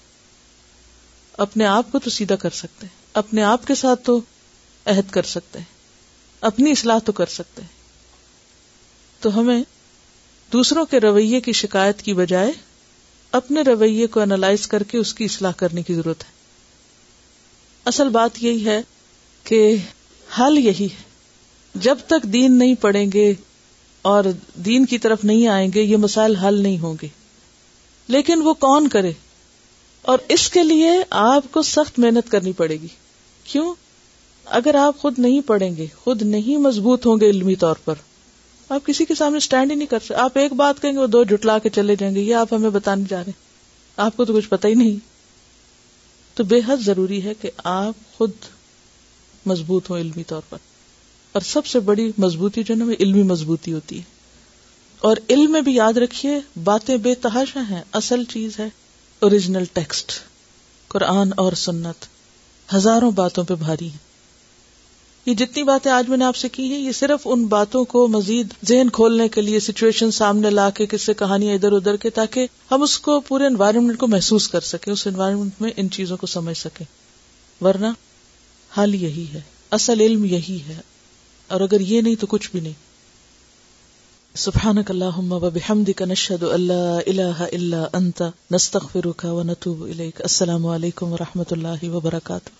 اپنے آپ کو تو سیدھا کر سکتے ہیں اپنے آپ کے ساتھ تو عہد کر سکتے ہیں اپنی اصلاح تو کر سکتے ہیں تو ہمیں دوسروں کے رویے کی شکایت کی بجائے اپنے رویے کو انالائز کر کے اس کی اصلاح کرنے کی ضرورت ہے اصل بات یہی ہے کہ حل یہی ہے جب تک دین نہیں پڑیں گے اور دین کی طرف نہیں آئیں گے یہ مسائل حل نہیں ہوں گے لیکن وہ کون کرے اور اس کے لیے آپ کو سخت محنت کرنی پڑے گی کیوں اگر آپ خود نہیں پڑھیں گے خود نہیں مضبوط ہوں گے علمی طور پر آپ کسی کے سامنے اسٹینڈ ہی نہیں کر سکتے آپ ایک بات کہیں گے وہ دو جٹلا کے چلے جائیں گے یہ آپ ہمیں بتانے جا رہے ہیں آپ کو تو کچھ پتا ہی نہیں تو بے حد ضروری ہے کہ آپ خود مضبوط ہوں علمی طور پر اور سب سے بڑی مضبوطی جو ہے نا علمی مضبوطی ہوتی ہے اور علم میں بھی یاد رکھیے باتیں بے تحاشا ہیں اصل چیز ہے اوریجنل ٹیکسٹ قرآن اور سنت ہزاروں باتوں پہ بھاری ہیں یہ جتنی باتیں آج میں نے آپ سے کی ہیں یہ صرف ان باتوں کو مزید ذہن کھولنے کے لیے سچویشن سامنے لا کے کس سے کہانی ادھر ادھر کے تاکہ ہم اس کو پورے انوائرمنٹ کو محسوس کر سکیں اس انوائرمنٹ میں ان چیزوں کو سمجھ سکیں ورنہ حل یہی ہے اصل علم یہی ہے اور اگر یہ نہیں تو کچھ بھی نہیں سفان کلتا و نتو السلام علیکم و رحمۃ اللہ وبرکاتہ